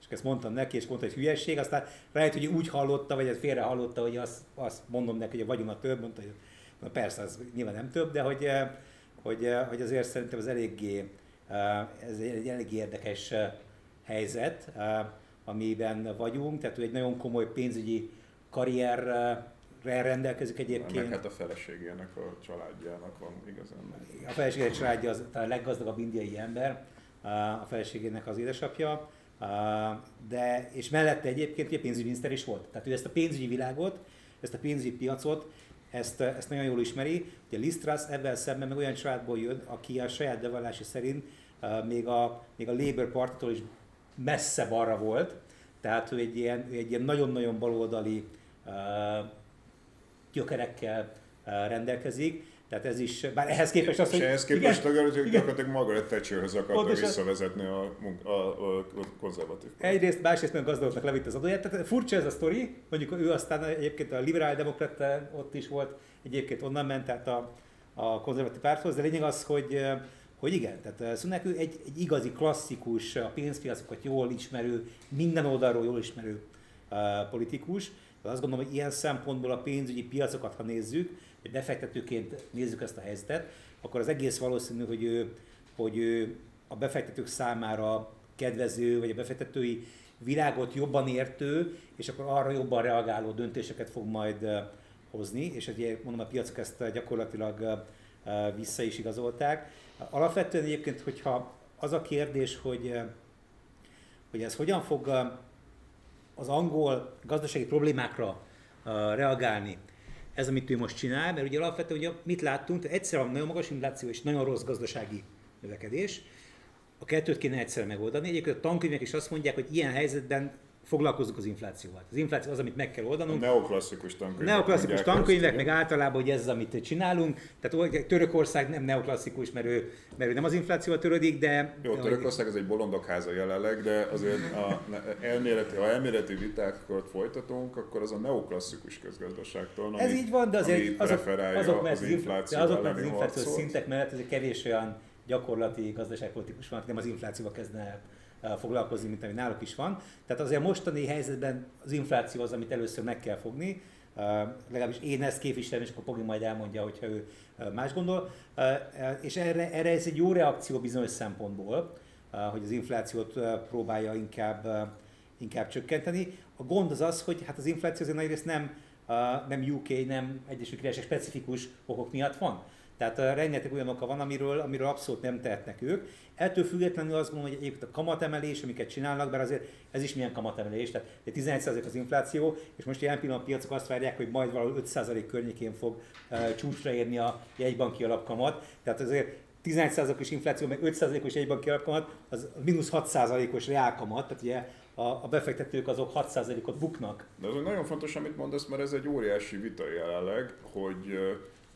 és ezt mondtam neki, és mondta, hogy hülyeség, aztán rájött, hogy úgy hallotta, vagy félre hallotta, hogy azt, azt mondom neki, hogy a vagyona több, mondta, hogy na persze, az nyilván nem több, de hogy, hogy, hogy azért szerintem az eléggé, ez egy eléggé érdekes helyzet, amiben vagyunk, tehát ő egy nagyon komoly pénzügyi karrierre rendelkezik egyébként. Meg hát a feleségének, a családjának van igazán. A feleségének családja az a leggazdagabb indiai ember, a feleségének az édesapja, de, és mellette egyébként a pénzügyminiszter is volt. Tehát ő ezt a pénzügyi világot, ezt a pénzügyi piacot, ezt, ezt nagyon jól ismeri. Ugye Listras ebben szemben meg olyan családból jön, aki a saját bevallási szerint uh, még, a, még a Labour Partitól is messze balra volt, tehát ő egy ilyen, egy ilyen nagyon-nagyon baloldali uh, gyökerekkel uh, rendelkezik, tehát ez is, bár ehhez képest az, hogy... ehhez képest igen, gyakorlatilag Margaret Thatcherhez akarta visszavezetni a, a, a, a konzervatív. Egyrészt, másrészt meg gazdagoknak levitt az adóját. Tehát furcsa ez a sztori, mondjuk ő aztán egyébként a liberál demokrata ott is volt, egyébként onnan ment, tehát a, a konzervatív párthoz, de lényeg az, hogy hogy igen, tehát Sunak ő egy, egy igazi klasszikus, a pénzpiacokat jól ismerő, minden oldalról jól ismerő uh, politikus. De azt gondolom, hogy ilyen szempontból a pénzügyi piacokat, ha nézzük, hogy befektetőként nézzük ezt a helyzetet, akkor az egész valószínű, hogy ő, hogy ő a befektetők számára kedvező, vagy a befektetői világot jobban értő, és akkor arra jobban reagáló döntéseket fog majd hozni, és ugye mondom, a piacok ezt gyakorlatilag vissza is igazolták. Alapvetően egyébként, hogyha az a kérdés, hogy, hogy ez hogyan fog az angol gazdasági problémákra reagálni, ez, amit ő most csinál, mert ugye alapvetően ugye mit láttunk, egyszer van nagyon magas infláció és nagyon rossz gazdasági növekedés, a kettőt kéne egyszer megoldani. Egyébként a tankönyvek is azt mondják, hogy ilyen helyzetben foglalkozunk az inflációval. Az infláció az, amit meg kell oldanunk. A neoklasszikus tankönyvek. Neoklasszikus tankönyvek, meg általában, hogy ez az, amit csinálunk. Tehát Törökország nem neoklasszikus, mert ő, mert ő nem az inflációval törődik, de... Jó, Törökország az egy bolondok háza jelenleg, de azért a elméleti, ha elméleti vitákat folytatunk, akkor az a neoklasszikus közgazdaságtól, ami, Ez így van, de azért azok, azok, az, az infláció de azok, az inflációs szintek mellett azért kevés olyan gyakorlati gazdaságpolitikus van, nem az inflációval kezdne foglalkozni, mint ami náluk is van. Tehát azért a mostani helyzetben az infláció az, amit először meg kell fogni, Uh, legalábbis én ezt képviselem, és akkor Pogi majd elmondja, hogyha ő uh, más gondol. És erre, erre ez egy jó reakció bizonyos szempontból, hogy az inflációt próbálja inkább, inkább csökkenteni. A gond az az, hogy hát az infláció azért nagyrészt nem, nem UK, nem Egyesült Királyság specifikus okok miatt van. Tehát uh, rengeteg olyan oka van, amiről, amiről abszolút nem tehetnek ők. Ettől függetlenül azt gondolom, hogy egyébként a kamatemelés, amiket csinálnak, bár azért ez is milyen kamatemelés, tehát 11% az infláció, és most jelen pillanat piacok azt várják, hogy majd valahol 5% környékén fog uh, csúcsra érni a jegybanki alapkamat. Tehát azért 11%-os infláció, meg 5%-os jegybanki alapkamat, az mínusz 6%-os reálkamat, tehát ugye a, befektetők azok 6%-ot buknak. De az nagyon fontos, amit mondasz, mert ez egy óriási vita jelenleg, hogy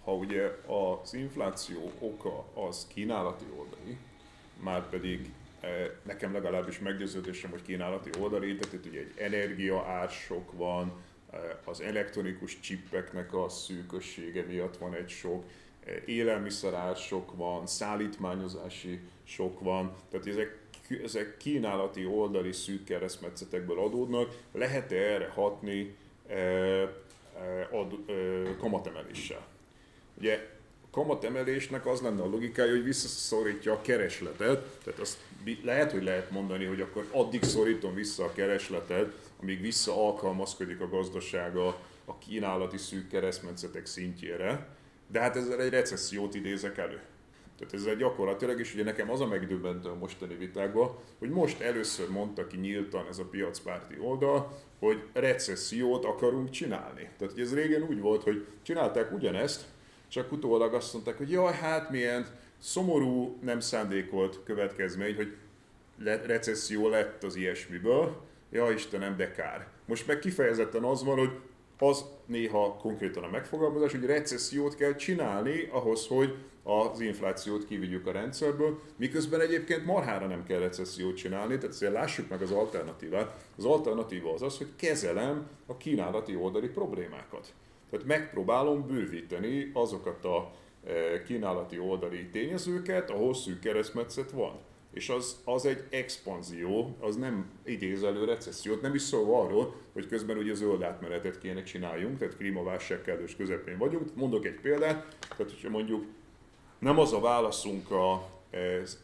ha ugye az infláció oka az kínálati oldali, már pedig e, nekem legalábbis meggyőződésem, hogy kínálati oldali, tehát itt ugye egy energia ársok van, e, az elektronikus csippeknek a szűkössége miatt van egy sok, e, élelmiszer ársok van, szállítmányozási sok van, tehát ezek, ezek kínálati oldali szűk keresztmetszetekből adódnak, lehet-e erre hatni e, e, ad, kamatemeléssel? Ugye a kamatemelésnek az lenne a logikája, hogy visszaszorítja a keresletet, tehát azt lehet, hogy lehet mondani, hogy akkor addig szorítom vissza a keresletet, amíg visszaalkalmazkodik a gazdasága a kínálati szűk keresztmetszetek szintjére, de hát ezzel egy recessziót idézek elő. Tehát ezzel gyakorlatilag, és ugye nekem az a megdöbbentő a mostani vitákban, hogy most először mondta ki nyíltan ez a piacpárti oldal, hogy recessziót akarunk csinálni. Tehát ez régen úgy volt, hogy csinálták ugyanezt, csak utólag azt mondták, hogy jaj, hát milyen szomorú, nem szándékolt következmény, hogy le, recesszió lett az ilyesmiből, ja Istenem, de kár. Most meg kifejezetten az van, hogy az néha konkrétan a megfogalmazás, hogy recessziót kell csinálni ahhoz, hogy az inflációt kivigyük a rendszerből, miközben egyébként marhára nem kell recessziót csinálni, tehát azért lássuk meg az alternatívát. Az alternatíva az az, hogy kezelem a kínálati oldali problémákat. Tehát megpróbálom bővíteni azokat a e, kínálati oldali tényezőket, a hosszú keresztmetszet van. És az, az egy expanzió, az nem idéz elő recessziót, nem is szól arról, hogy közben ugye zöld átmenetet kéne csináljunk, tehát klímaválság kellős közepén vagyunk. Mondok egy példát, tehát hogyha mondjuk nem az a válaszunk a,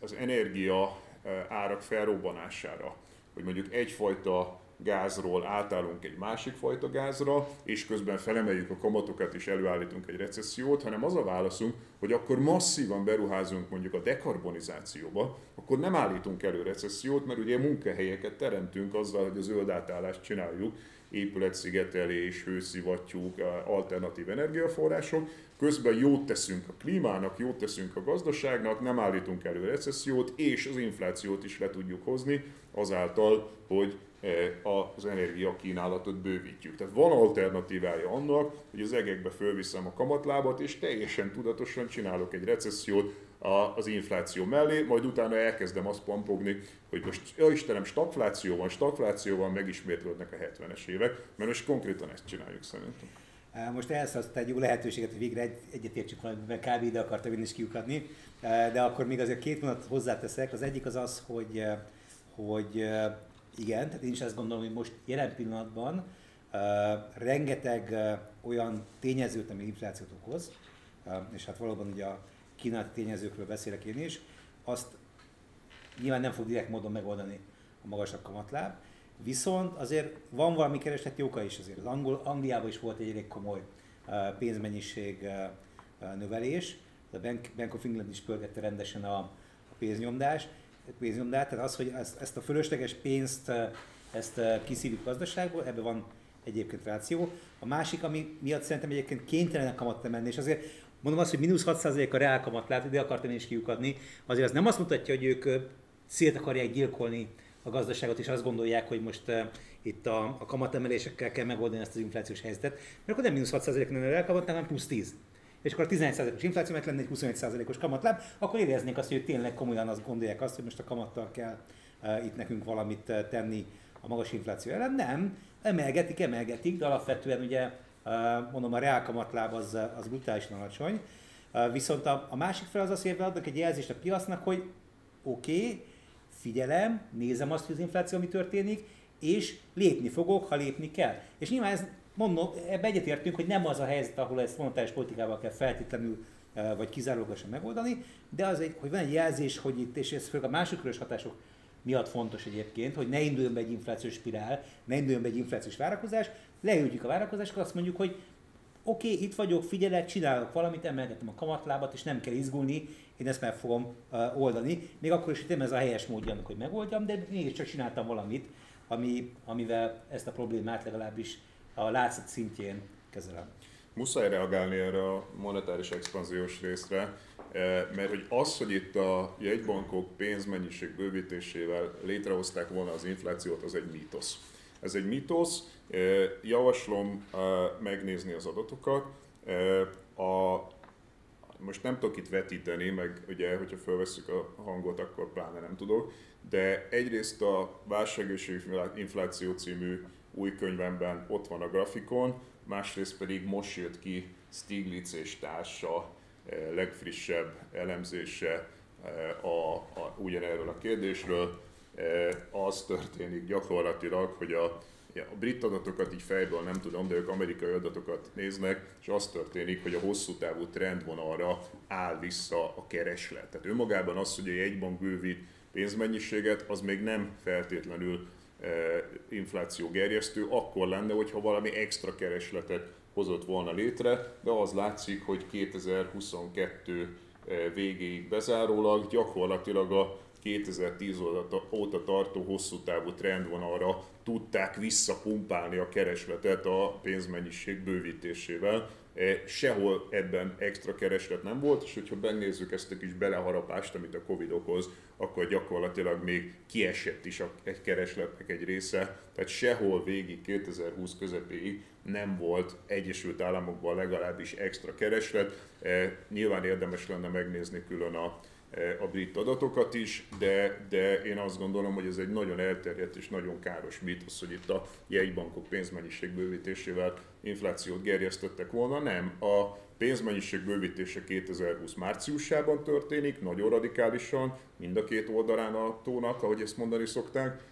az energia e, árak felrobbanására, hogy mondjuk egyfajta gázról átállunk egy másik fajta gázra, és közben felemeljük a kamatokat és előállítunk egy recessziót, hanem az a válaszunk, hogy akkor masszívan beruházunk mondjuk a dekarbonizációba, akkor nem állítunk elő recessziót, mert ugye munkahelyeket teremtünk azzal, hogy a zöld átállást csináljuk, épületszigetelés, hőszivattyúk, alternatív energiaforrások, közben jót teszünk a klímának, jót teszünk a gazdaságnak, nem állítunk elő recessziót, és az inflációt is le tudjuk hozni azáltal, hogy az energiakínálatot bővítjük. Tehát van alternatívája annak, hogy az egekbe fölviszem a kamatlábat, és teljesen tudatosan csinálok egy recessziót az infláció mellé, majd utána elkezdem azt pampogni, hogy most, ja Istenem, stagfláció van, stagfláció van, megismétlődnek a 70-es évek, mert most konkrétan ezt csináljuk szerintem. Most elszasztál egy jó lehetőséget, hogy végre egy, egyetértsük valamiben, kb. ide akartam én is kiukadni, de akkor még azért két mondat hozzáteszek. Az egyik az az, hogy, hogy igen, tehát én is azt gondolom, hogy most jelen pillanatban uh, rengeteg uh, olyan tényezőt, ami inflációt okoz, uh, és hát valóban ugye a kínálati tényezőkről beszélek én is, azt nyilván nem fog direkt módon megoldani a magasabb kamatláb, viszont azért van valami keresleti oka is azért. Az Angol, Angliában is volt egy elég komoly uh, pénzmennyiség uh, növelés, a Bank, Bank of England is pörgette rendesen a, a pénznyomdást, pénznyomdát, tehát az, hogy ezt, ezt a fölösleges pénzt ezt kiszívjuk gazdaságból, ebben van egyébként ráció. A másik, ami miatt szerintem egyébként kénytelenek kamat emelni, és azért mondom azt, hogy mínusz 6% a reál kamat, ide akartam én is kiukadni, azért az nem azt mutatja, hogy ők szét akarják gyilkolni a gazdaságot, és azt gondolják, hogy most itt a, a kamatemelésekkel kell megoldani ezt az inflációs helyzetet, mert akkor nem mínusz 6% lenne a reál hanem plusz 10 és akkor a 11%-os infláció mert lenne egy 21%-os kamatláb, akkor éreznék azt, hogy tényleg komolyan azt gondolják azt, hogy most a kamattal kell uh, itt nekünk valamit uh, tenni a magas infláció ellen. Nem, emelgetik, emelgetik, de alapvetően ugye uh, mondom a reál kamatláb az, az brutálisan alacsony. Uh, viszont a, a másik fel az az, hogy adnak egy jelzést a piacnak, hogy oké, okay, figyelem, nézem azt, hogy az infláció mi történik, és lépni fogok, ha lépni kell. És nyilván ez mondom, ebbe egyetértünk, hogy nem az a helyzet, ahol ezt monetáris politikával kell feltétlenül eh, vagy kizárólagosan megoldani, de az egy, hogy van egy jelzés, hogy itt, és ez főleg a másodkörös hatások miatt fontos egyébként, hogy ne induljon be egy inflációs spirál, ne induljon be egy inflációs várakozás, leüljük a várakozásokat, azt mondjuk, hogy oké, okay, itt vagyok, figyelek, csinálok valamit, emelgetem a kamatlábat, és nem kell izgulni, én ezt meg fogom uh, oldani. Még akkor is, hogy nem ez a helyes módja annak, hogy megoldjam, de mégiscsak csináltam valamit, ami, amivel ezt a problémát legalábbis a látszat szintjén kezelem. Muszáj reagálni erre a monetáris expanziós részre, eh, mert hogy az, hogy itt a jegybankok pénzmennyiség bővítésével létrehozták volna az inflációt, az egy mítosz. Ez egy mítosz, eh, javaslom eh, megnézni az adatokat. A, most nem tudok itt vetíteni, meg ugye, hogyha felveszük a hangot, akkor pláne nem tudok, de egyrészt a válság és infláció című új könyvemben ott van a grafikon, másrészt pedig most jött ki Stiglitz és társa eh, legfrissebb elemzése eh, a, a, ugyanerről a kérdésről. Eh, az történik gyakorlatilag, hogy a, a brit adatokat így fejből nem tudom, de ők amerikai adatokat néznek, és az történik, hogy a hosszú távú trendvonalra áll vissza a kereslet. Tehát önmagában az, hogy egy bank bővít pénzmennyiséget, az még nem feltétlenül infláció gerjesztő, akkor lenne, hogyha valami extra keresletet hozott volna létre, de az látszik, hogy 2022 végéig bezárólag gyakorlatilag a 2010 óta tartó hosszú távú trendvonalra tudták visszapumpálni a keresletet a pénzmennyiség bővítésével. E, sehol ebben extra kereslet nem volt, és hogyha megnézzük ezt a kis beleharapást, amit a Covid okoz, akkor gyakorlatilag még kiesett is a keresletnek egy része, tehát sehol végig 2020 közepéig nem volt Egyesült Államokban legalábbis extra kereslet. E, nyilván érdemes lenne megnézni külön a a brit adatokat is, de, de én azt gondolom, hogy ez egy nagyon elterjedt és nagyon káros mítosz, hogy itt a jegybankok pénzmennyiség bővítésével inflációt gerjesztettek volna. Nem, a pénzmennyiség bővítése 2020 márciusában történik, nagyon radikálisan, mind a két oldalán a tónak, ahogy ezt mondani szokták,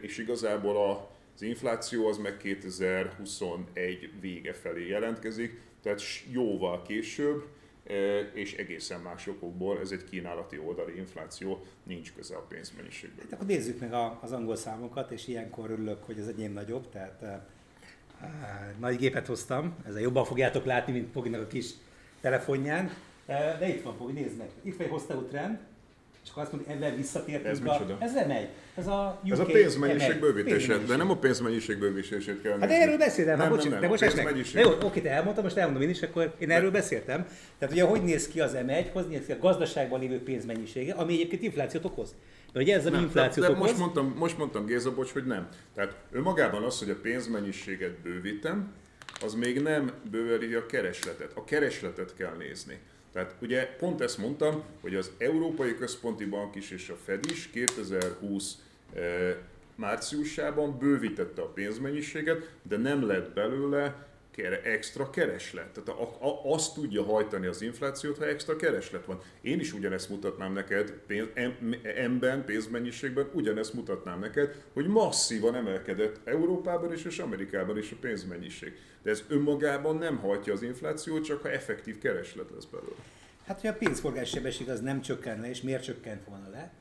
és igazából az infláció az meg 2021 vége felé jelentkezik, tehát jóval később, és egészen más okokból ez egy kínálati oldali infláció, nincs köze a pénzmennyiségből. Hát akkor nézzük meg az angol számokat, és ilyenkor örülök, hogy az enyém nagyobb, tehát nagy gépet hoztam, ezzel jobban fogjátok látni, mint Poginak a kis telefonján. De itt van, Pogi, nézd meg. Itt van egy hostau trend, és akkor azt mondja, ezzel visszatértünk. Ez a, Ezzel megy. Ez a, UK ez a pénzmennyiség bővítése, de nem a pénzmennyiség bővítését kell Hát erről beszéltem, nem, nem, nem, de most meg. De jó, oké, te elmondtam, most elmondom én is, akkor én erről beszéltem. Tehát ugye hogy néz ki az M1, hogy néz ki a gazdaságban lévő pénzmennyisége, ami egyébként inflációt okoz. De ugye ez a inflációt de, de okoz. Most mondtam, most mondtam Géza, bocs, hogy nem. Tehát önmagában az, hogy a pénzmennyiséget bővítem, az még nem bőveli a keresletet. A keresletet kell nézni. Tehát ugye pont ezt mondtam, hogy az Európai Központi Bank is és a Fed is 2020 eh, márciusában bővítette a pénzmennyiséget, de nem lett belőle extra kereslet. Tehát a, a, azt tudja hajtani az inflációt, ha extra kereslet van. Én is ugyanezt mutatnám neked, pénz, emben, pénzmennyiségben ugyanezt mutatnám neked, hogy masszívan emelkedett Európában is és Amerikában is a pénzmennyiség. De ez önmagában nem hajtja az inflációt, csak ha effektív kereslet lesz belőle. Hát, hogy a pénzforgás sebesség az nem csökkenne, és miért csökkent volna le,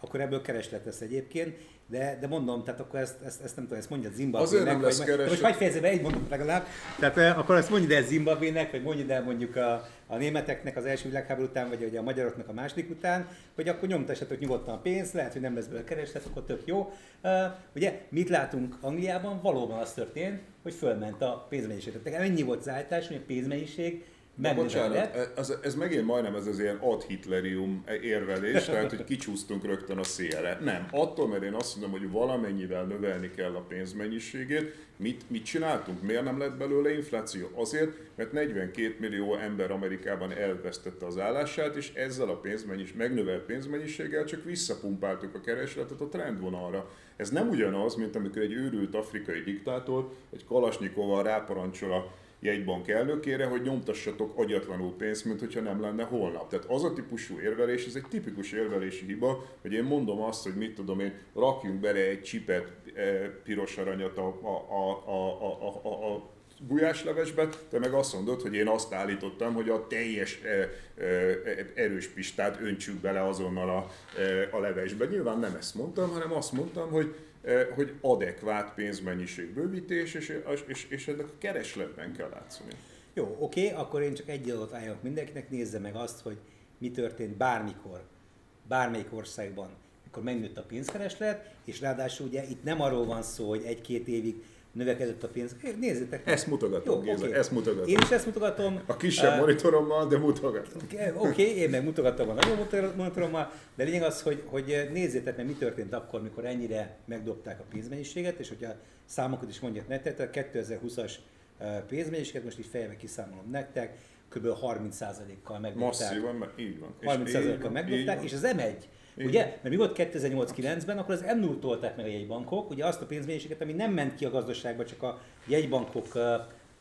akkor ebből kereslet lesz egyébként, de, de mondom, tehát akkor ezt, ezt, ezt nem tudom, ezt mondja Zimbabvének. Azért nem lesz kereslet. Most hagyj fejezze be, mondatot legalább. Tehát eh, akkor ezt mondja el Zimbabvének, vagy mondja el mondjuk a, a németeknek az első világháború után, vagy ugye a magyaroknak a második után, hogy akkor nyomtassatok nyugodtan a pénzt, lehet, hogy nem lesz belőle kereslet, akkor tök jó. Uh, ugye mit látunk Angliában? Valóban az történt, hogy fölment a pénzmennyiség. Tehát ennyi volt az állítás, hogy a pénzmennyiség Na, bocsánat, ez, ez megint majdnem ez az ilyen ad hitlerium érvelés, tehát hogy kicsúsztunk rögtön a szélre. Nem, attól, mert én azt mondom, hogy valamennyivel növelni kell a pénzmennyiségét, mit, mit csináltunk? Miért nem lett belőle infláció? Azért, mert 42 millió ember Amerikában elvesztette az állását, és ezzel a pénzmennyis, megnövelt pénzmennyiséggel csak visszapumpáltuk a keresletet a trendvonalra. Ez nem ugyanaz, mint amikor egy őrült afrikai diktátor egy kalasnyikoval ráparancsol a jegybank elnökére, hogy nyomtassatok agyatlanul pénzt, mint hogyha nem lenne holnap. Tehát az a típusú érvelés, ez egy tipikus érvelési hiba, hogy én mondom azt, hogy mit tudom én, rakjunk bele egy csipet, e, piros aranyat a, a, a, a, a, a, a gulyáslevesbe, te meg azt mondod, hogy én azt állítottam, hogy a teljes e, e, erős pistát öntsük bele azonnal a, a levesbe. Nyilván nem ezt mondtam, hanem azt mondtam, hogy hogy adekvát pénzmennyiség bővítés, és, és, és ennek a keresletben kell látszani. Jó, oké, akkor én csak egy adott ajánlok mindenkinek, nézze meg azt, hogy mi történt bármikor, bármelyik országban, mikor megnőtt a pénzkereslet, és ráadásul ugye itt nem arról van szó, hogy egy-két évig növekedett a pénz. Nézzétek! Ezt mutogatom, Jó, Géza, okay. ezt mutogatom. Én is ezt mutogatom. A kisebb uh, monitorommal, de mutogatom. Oké, okay, én meg mutogatom a nagyobb monitorommal, de lényeg az, hogy, hogy nézzétek meg, mi történt akkor, mikor ennyire megdobták a pénzmennyiséget, és hogyha számokat is mondják nektek, a 2020-as pénzmennyiséget most így fejbe kiszámolom nektek, kb. 30%-kal megdobták. Masszívan, így van. 30%-kal megdobták, és az M1 Ugye? Mert mi volt 2008-9-ben, akkor az m 0 tolták meg a jegybankok, ugye azt a pénzmennyiséget, ami nem ment ki a gazdaságba, csak a jegybankok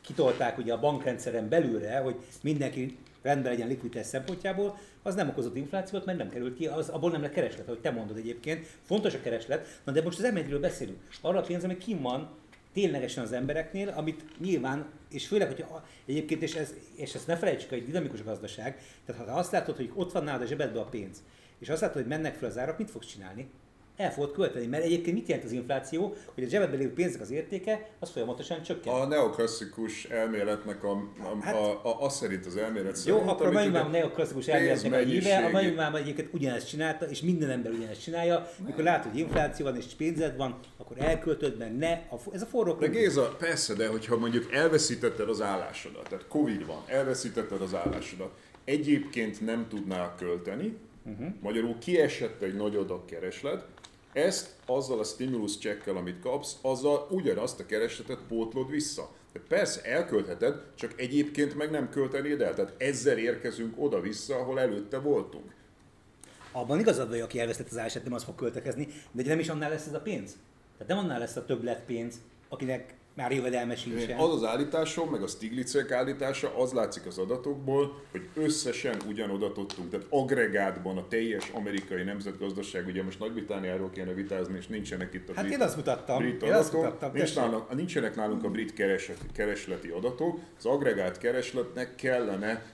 kitolták ugye a bankrendszeren belülre, hogy mindenki rendben legyen likviditás szempontjából, az nem okozott inflációt, mert nem került ki, az, abból nem lett kereslet, ahogy te mondod egyébként. Fontos a kereslet, na de most az m beszélünk. Arra a pénz, ami kim van ténylegesen az embereknél, amit nyilván, és főleg, hogy egyébként, és, ez, és ezt ne felejtsük, hogy dinamikus gazdaság, tehát ha azt látod, hogy ott van nálad a zsebedbe a pénz, és azt látod, hogy mennek fel az árak, mit fogsz csinálni? El fogod költeni, mert egyébként mit jelent az infláció, hogy a zsebedben lévő pénznek az értéke, az folyamatosan csökken. A neoklasszikus elméletnek a, a, hát, a, a, a szerint az elmélet szerint. Jó, akkor a nagymamám neoklasszikus elméletnek a híve, a nagymamám egyébként ugyanezt csinálta, és minden ember ugyanezt csinálja. Mikor látod, hogy infláció van és pénzed van, akkor elköltöd, mert ne, a, ez a forró De Géza, persze, de hogyha mondjuk elveszítetted az állásodat, tehát Covid van, elveszítetted az állásodat, egyébként nem tudnál költeni, Uh-huh. Magyarul kiesett egy nagy adag kereslet, ezt azzal a stimulus csekkel, amit kapsz, azzal ugyanazt a keresletet pótlod vissza. De persze elköltheted, csak egyébként meg nem költenéd el. Tehát ezzel érkezünk oda-vissza, ahol előtte voltunk. Abban igazad vagy, aki elvesztett az állását, nem az fog költekezni, de nem is annál lesz ez a pénz. Tehát nem annál lesz a többlet pénz, akinek már jövedelme sincsen. Az az állításom, meg a Stiglitzek állítása, az látszik az adatokból, hogy összesen ugyanoda tudtunk, tehát agregátban a teljes amerikai nemzetgazdaság, ugye most Nagy-Britániáról kéne vitázni, és nincsenek itt a hát brit, én azt mutattam, brit én adatok, azt mutattam, nincs nálunk, nincsenek nálunk a brit keresleti adatok, az agregát keresletnek kellene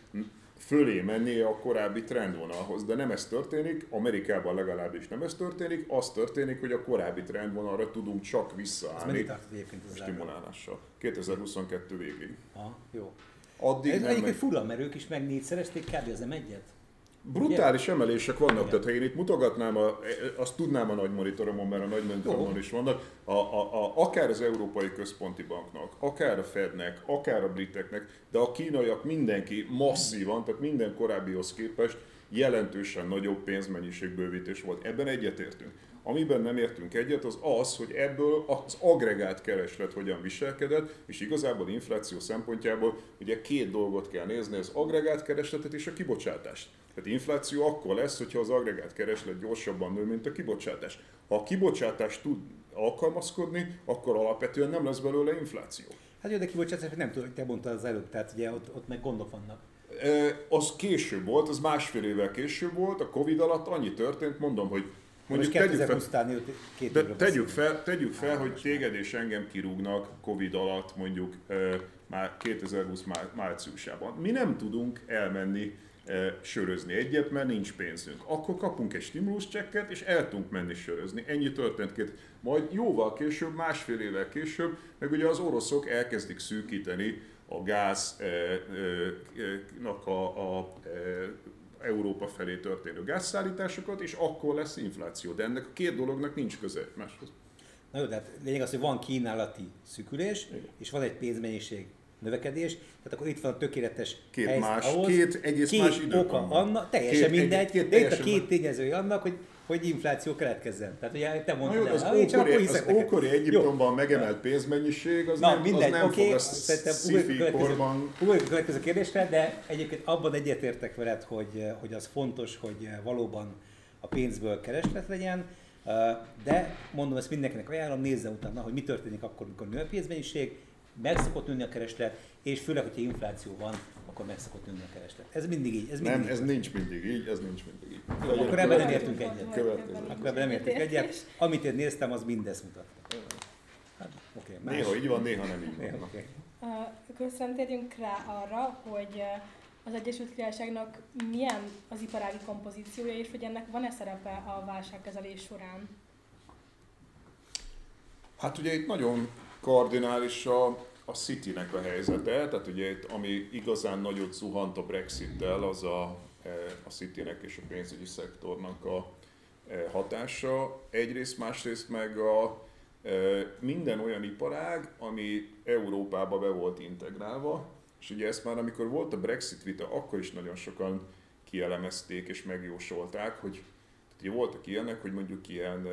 fölé mennie a korábbi trendvonalhoz, de nem ez történik, Amerikában legalábbis nem ez történik, az történik, hogy a korábbi trendvonalra tudunk csak visszaállni. Ez egyébként az stimulálással? 2022 végig. Ha, jó. Addig ez egyébként fura, mert ők is meg négyszerezték kb. az m Brutális yeah. emelések vannak, yeah. tehát ha én itt mutogatnám, a, azt tudnám a nagy monitoromon, mert a nagy monitoromon is vannak, a, a, a, akár az Európai Központi Banknak, akár a Fednek, akár a briteknek, de a kínaiak mindenki masszívan, tehát minden korábbihoz képest jelentősen nagyobb pénzmennyiségbővítés volt. Ebben egyetértünk. Amiben nem értünk egyet, az az, hogy ebből az agregált kereslet hogyan viselkedett, és igazából infláció szempontjából ugye két dolgot kell nézni, az agregált keresletet és a kibocsátást. Tehát infláció akkor lesz, hogyha az agregált kereslet gyorsabban nő, mint a kibocsátás. Ha a kibocsátás tud alkalmazkodni, akkor alapvetően nem lesz belőle infláció. Hát jó, de kibocsátás nem tudom, te mondtad az előbb, tehát ugye ott, ott meg gondok vannak. Az később volt, az másfél évvel később volt, a Covid alatt annyi történt, mondom, hogy Mondjuk tegyük fel, két de tegyük fel, tegyük fel hogy téged és engem kirúgnak Covid alatt mondjuk már 2020 márciusában. Mi nem tudunk elmenni sörözni egyet, mert nincs pénzünk. Akkor kapunk egy csekket, és el tudunk menni sörözni. Ennyi történt két. Majd jóval később, másfél évvel később, meg ugye az oroszok elkezdik szűkíteni a gáznak a, a Európa felé történő gázszállításokat, és akkor lesz infláció. De ennek a két dolognak nincs köze máshoz. Na jó, de hát lényeg az, hogy van kínálati szűkülés, Igen. és van egy pénzmennyiség növekedés, tehát akkor itt van a tökéletes két helyzet más, ahhoz, két egész két más oka annak, teljesen két, mindegy, egy, két, de itt a két tényezője annak, hogy hogy infláció keletkezzen. Tehát ugye te mondtad el, az, ókori, csak az ókori Egyiptomban megemelt pénzmennyiség, az Na, nem, mindegy, az nem okay, fog a sci korban... Ugorjunk a következő kérdésre, de egyébként abban egyetértek veled, hogy, hogy az fontos, hogy valóban a pénzből kereslet legyen, de mondom, ezt mindenkinek ajánlom, nézze utána, hogy mi történik akkor, amikor nő a pénzmennyiség, meg szokott nőni a kereslet, és főleg, hogyha infláció van, akkor meg szokott nőni a kereslet. Ez mindig így. Ez mindig nem, így. ez nincs mindig így, ez nincs mindig így. Jó, akkor ebben nem értünk egyet. Akkor ebben nem értünk egyet. Amit én néztem, az mindezt mutatta. Hát, okay, más. Néha így van, néha nem így van. Néha, okay. uh, akkor szerintem rá arra, hogy az Egyesült Királyságnak milyen az iparági kompozíciója, és hogy ennek van-e szerepe a válságkezelés során? Hát ugye itt nagyon kardinális a, a City-nek a helyzete, tehát ugye itt, ami igazán nagyot zuhant a Brexit-tel, az a, e, a City-nek és a pénzügyi szektornak a e, hatása. Egyrészt, másrészt meg a, e, minden olyan iparág, ami Európába be volt integrálva, és ugye ezt már amikor volt a Brexit vita, akkor is nagyon sokan kielemezték és megjósolták, hogy ugye voltak ilyenek, hogy mondjuk ilyen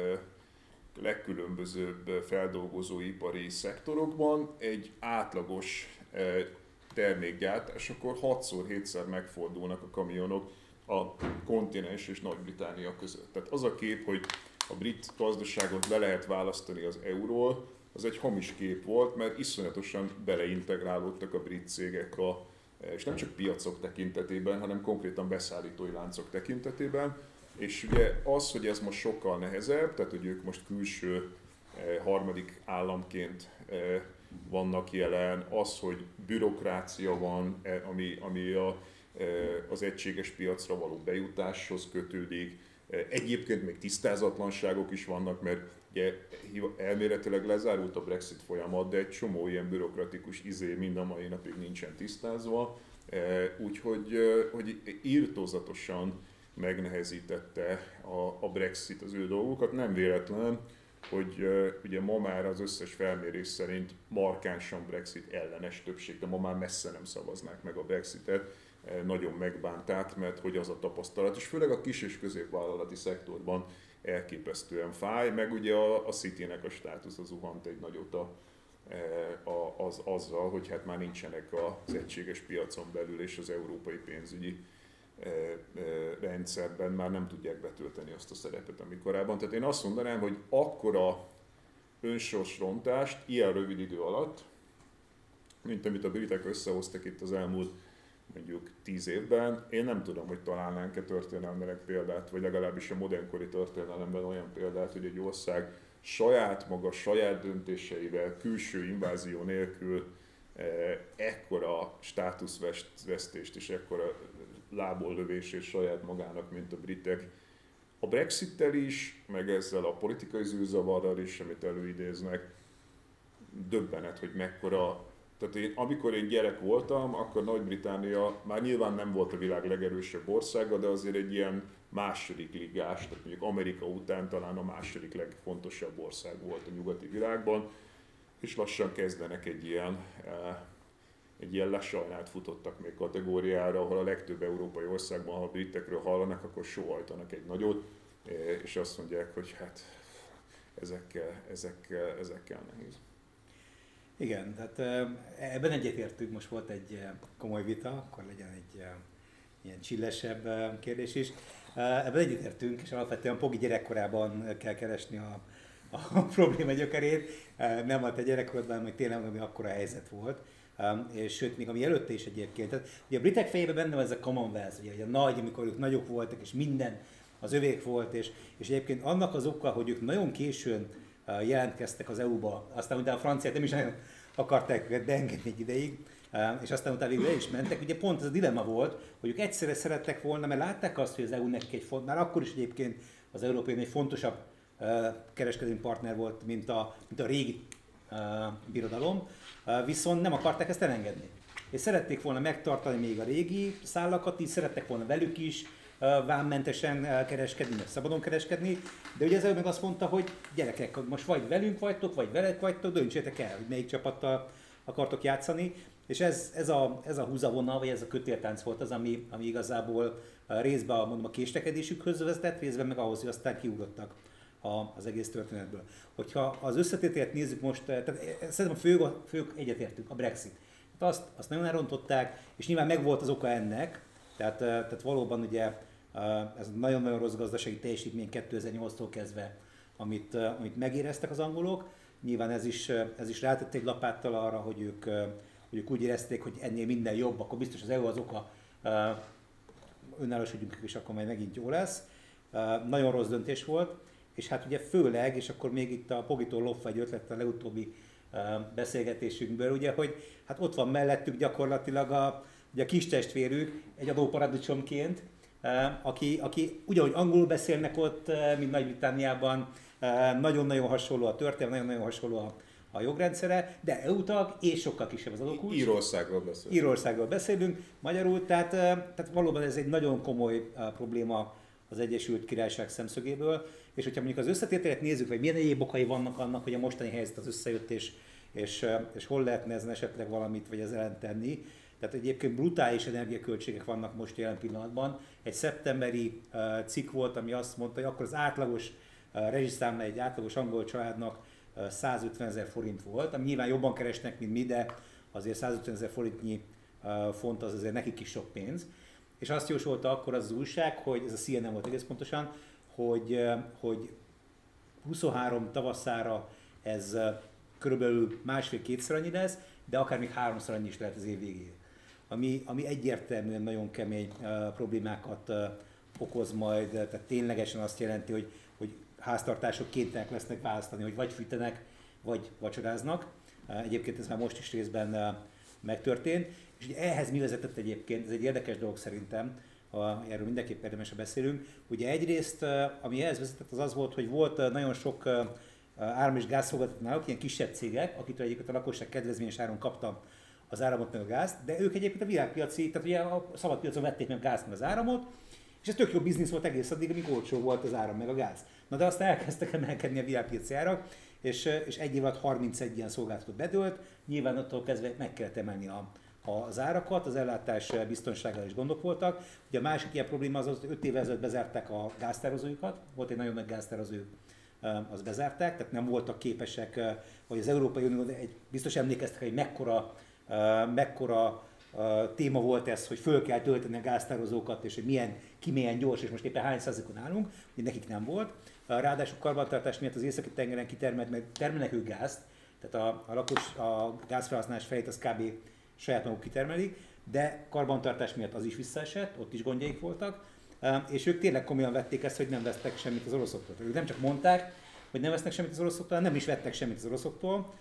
legkülönbözőbb feldolgozóipari szektorokban egy átlagos eh, termékgyártás, akkor 6-7-szer megfordulnak a kamionok a kontinens és Nagy-Británia között. Tehát az a kép, hogy a brit gazdaságot le lehet választani az euróról, az egy hamis kép volt, mert iszonyatosan beleintegrálódtak a brit cégek a, eh, és nem csak piacok tekintetében, hanem konkrétan beszállítói láncok tekintetében. És ugye az, hogy ez most sokkal nehezebb, tehát hogy ők most külső eh, harmadik államként eh, vannak jelen, az, hogy bürokrácia van, eh, ami, ami a, az egységes piacra való bejutáshoz kötődik, Egyébként még tisztázatlanságok is vannak, mert ugye elméletileg lezárult a Brexit folyamat, de egy csomó ilyen bürokratikus izé mind a mai napig nincsen tisztázva. Úgyhogy hogy írtózatosan megnehezítette a, a Brexit az ő dolgokat. Nem véletlen, hogy uh, ugye ma már az összes felmérés szerint markánsan Brexit ellenes többség, de ma már messze nem szavaznák meg a Brexitet. Uh, nagyon megbánták, mert hogy az a tapasztalat, és főleg a kis és középvállalati szektorban elképesztően fáj, meg ugye a, a City-nek a az zuhant egy nagyot a, a, az, azzal, hogy hát már nincsenek az egységes piacon belül és az európai pénzügyi rendszerben már nem tudják betölteni azt a szerepet, ami korábban. Tehát én azt mondanám, hogy akkora önsorsrontást ilyen rövid idő alatt, mint amit a britek összehoztak itt az elmúlt mondjuk tíz évben, én nem tudom, hogy találnánk-e történelmének példát, vagy legalábbis a modernkori történelemben olyan példát, hogy egy ország saját maga, saját döntéseivel, külső invázió nélkül ekkora státuszvesztést és ekkora lából lövését saját magának, mint a britek. A Brexit-tel is, meg ezzel a politikai zűrzavarral is, amit előidéznek, döbbenet, hogy mekkora tehát én, amikor én gyerek voltam, akkor Nagy-Britannia már nyilván nem volt a világ legerősebb országa, de azért egy ilyen második ligás, tehát mondjuk Amerika után talán a második legfontosabb ország volt a nyugati világban, és lassan kezdenek egy ilyen, eh, egy ilyen lesajnált futottak még kategóriára, ahol a legtöbb európai országban, ha a britekről hallanak, akkor sóhajtanak egy nagyot, eh, és azt mondják, hogy hát ezekkel, ezekkel, ezekkel nehéz. Igen, tehát ebben egyetértünk, most volt egy komoly vita, akkor legyen egy ilyen csillesebb kérdés is. Ebben egyetértünk, és alapvetően Pogi gyerekkorában kell keresni a, a probléma gyökerét. Nem volt egy gyerekkorodban, hanem tényleg ami akkora helyzet volt. És sőt, még ami előtte is egyébként. Tehát, ugye a britek fejében benne van ez a Commonwealth, ugye, a nagy, amikor ők nagyok voltak, és minden az övék volt, és, és egyébként annak az oka, hogy ők nagyon későn jelentkeztek az EU-ba, aztán utána a franciát nem is nagyon akarták őket beengedni egy ideig, és aztán utána végül is mentek. Ugye pont ez a dilemma volt, hogy ők egyszerre szerettek volna, mert látták azt, hogy az EU neki egy font, már akkor is egyébként az Európai egy fontosabb kereskedelmi partner volt, mint a, mint a régi birodalom, viszont nem akarták ezt elengedni. És szerették volna megtartani még a régi szállakat, így szerettek volna velük is, vámmentesen kereskedni, meg szabadon kereskedni, de ugye ezzel meg azt mondta, hogy gyerekek, most vagy velünk vagytok, vagy veled vagytok, döntsétek el, hogy melyik csapattal akartok játszani, és ez, ez, a, ez a húzavona, vagy ez a kötéltánc volt az, ami, ami igazából részben a, mondom, a késlekedésükhöz vezetett, részben meg ahhoz, hogy aztán kiugrottak a, az egész történetből. Hogyha az összetételt nézzük most, tehát szerintem a fő, fő egyetértünk, a Brexit. Tehát azt, azt nagyon elrontották, és nyilván megvolt az oka ennek, tehát, tehát valóban ugye ez nagyon-nagyon rossz gazdasági teljesítmény 2008-tól kezdve, amit, amit megéreztek az angolok. Nyilván ez is, ez is rátették lapáttal arra, hogy ők, hogy ők úgy érezték, hogy ennél minden jobb, akkor biztos az EU az oka, önállósodjunk, és akkor majd megint jó lesz. Nagyon rossz döntés volt, és hát ugye főleg, és akkor még itt a Pogitól lopva egy ötlet a legutóbbi beszélgetésünkből, ugye, hogy hát ott van mellettük gyakorlatilag a, ugye a kis testvérük egy adóparadicsomként, aki, aki ugyanúgy angolul beszélnek ott, mint Nagy-Britanniában, nagyon-nagyon hasonló a történet, nagyon-nagyon hasonló a, a jogrendszere, de EU és sokkal kisebb az adókulcs. Írországról beszélünk. Írországról beszélünk, magyarul, tehát, tehát valóban ez egy nagyon komoly probléma az Egyesült Királyság szemszögéből, és hogyha mondjuk az összetételt nézzük, vagy milyen egyéb okai vannak annak, hogy a mostani helyzet az összejött, és, és, és hol lehetne ezen esetleg valamit, vagy ez ellen tenni, tehát egyébként brutális energiaköltségek vannak most jelen pillanatban. Egy szeptemberi cikk volt, ami azt mondta, hogy akkor az átlagos uh, egy átlagos angol családnak uh, 150 ezer forint volt, ami nyilván jobban keresnek, mint mi, de azért 150 ezer forintnyi font az azért nekik is sok pénz. És azt jósolta akkor az, az újság, hogy ez a CNN volt egész pontosan, hogy, uh, hogy 23 tavaszára ez uh, körülbelül másfél-kétszer annyi lesz, de akár még háromszor annyi is lehet az év végén ami, ami egyértelműen nagyon kemény uh, problémákat uh, okoz majd, tehát ténylegesen azt jelenti, hogy, hogy háztartások kénytelenek lesznek választani, hogy vagy fűtenek, vagy vacsoráznak. Uh, egyébként ez már most is részben uh, megtörtént. És ugye ehhez mi vezetett egyébként, ez egy érdekes dolog szerintem, ha erről mindenképp érdemes beszélünk. Ugye egyrészt, ami ehhez vezetett, az az volt, hogy volt nagyon sok áram- és gázszolgáltató náluk, ilyen kisebb cégek, akitől egyébként a lakosság kedvezményes áron kapta az áramot meg a gázt, de ők egyébként a világpiaci, tehát ugye a szabad piacon vették meg a gázt meg az áramot, és ez tök jó biznisz volt egész addig, amíg olcsó volt az áram meg a gáz. Na de aztán elkezdtek emelkedni a világpiaci árak, és, és egy év alatt 31 ilyen szolgáltatót bedőlt, nyilván attól kezdve meg kellett emelni a, az árakat, az ellátás biztonsággal is gondok voltak. Ugye a másik ilyen probléma az, hogy 5 évvel ezelőtt bezárták a gáztározójukat, volt egy nagyon nagy gáztározó, az bezárták, tehát nem voltak képesek, hogy az Európai Unió, egy, biztos emlékeztek, hogy mekkora mekkora téma volt ez, hogy föl kell tölteni a gáztározókat, és hogy milyen, ki milyen gyors, és most éppen hány százalékon állunk, hogy nekik nem volt. Ráadásul karbantartás miatt az északi tengeren kitermelt, mert termelnek ők gázt, tehát a, a lakos a gázfelhasználás felét az kb. Saját maguk kitermelik, de karbantartás miatt az is visszaesett, ott is gondjaik voltak, és ők tényleg komolyan vették ezt, hogy nem vesztek semmit az oroszoktól. Ők nem csak mondták, hogy nem vesznek semmit az oroszoktól, nem is vettek semmit az oroszoktól,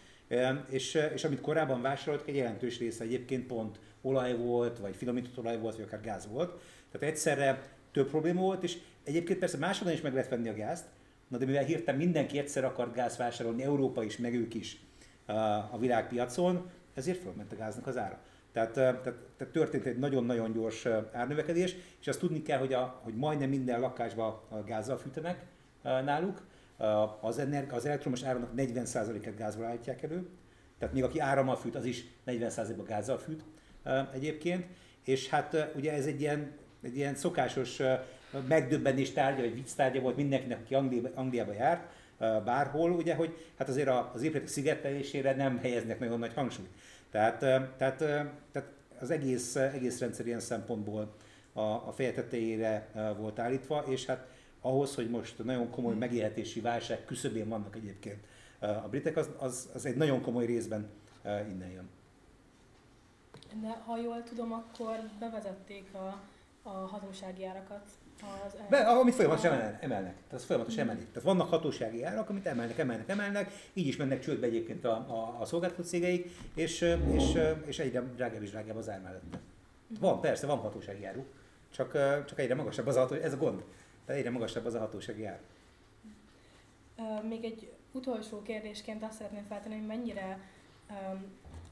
és, és amit korábban vásároltak, egy jelentős része egyébként pont olaj volt, vagy finomított olaj volt, vagy akár gáz volt. Tehát egyszerre több probléma volt, és egyébként persze máshonnan is meg lehet venni a gázt, na de mivel hirtelen mindenki egyszer akart gáz vásárolni, Európa is, meg ők is a világpiacon, ezért fölment a gáznak az ára. Tehát, tehát, tehát történt egy nagyon-nagyon gyors árnövekedés, és azt tudni kell, hogy, a, hogy majdnem minden lakásban gázzal fűtenek náluk, az, energi- az elektromos áramnak 40%-et gázból állítják elő, tehát még aki árammal fűt, az is 40%-ban gázzal fűt egyébként, és hát ugye ez egy ilyen, egy ilyen szokásos megdöbbenés tárgya, vagy vicc tárgya volt mindenkinek, aki Angliába járt, bárhol, ugye, hogy hát azért az épületek szigetelésére nem helyeznek nagyon nagy hangsúlyt. Tehát, tehát, tehát az egész, egész rendszer ilyen szempontból a, a feje tetejére volt állítva, és hát ahhoz, hogy most nagyon komoly megélhetési válság küszöbén vannak egyébként a britek, az, az, az egy nagyon komoly részben innen jön. De ha jól tudom, akkor bevezették a, a hatósági árakat az Be, amit folyamatosan emelnek, emelnek. Tehát az folyamatosan mm. emelik. Tehát vannak hatósági árak, amit emelnek, emelnek, emelnek, így is mennek csődbe egyébként a, a, a szolgáltató cégeik, és, és, és egyre drágább és drágább az ár mellett. Van, persze, van hatósági áru, csak, csak egyre magasabb az a ez a gond. Tehát egyre magasabb az a hatósági ár. Még egy utolsó kérdésként azt szeretném feltenni, hogy mennyire um,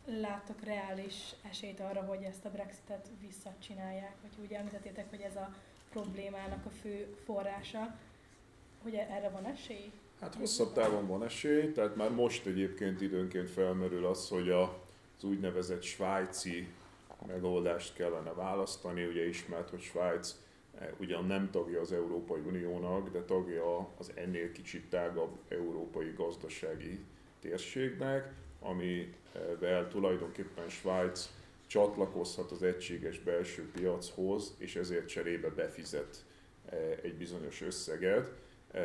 láttok reális esélyt arra, hogy ezt a Brexitet visszacsinálják? Hogy úgy említettétek, hogy ez a problémának a fő forrása, hogy erre van esély? Hát hosszabb távon van esély, tehát már most egyébként időnként felmerül az, hogy a, az úgynevezett svájci megoldást kellene választani. Ugye ismert, hogy Svájc eh, ugyan nem tagja az Európai Uniónak, de tagja az ennél kicsit tágabb európai gazdasági térségnek, amivel tulajdonképpen Svájc csatlakozhat az egységes belső piachoz, és ezért cserébe befizet e, egy bizonyos összeget, e,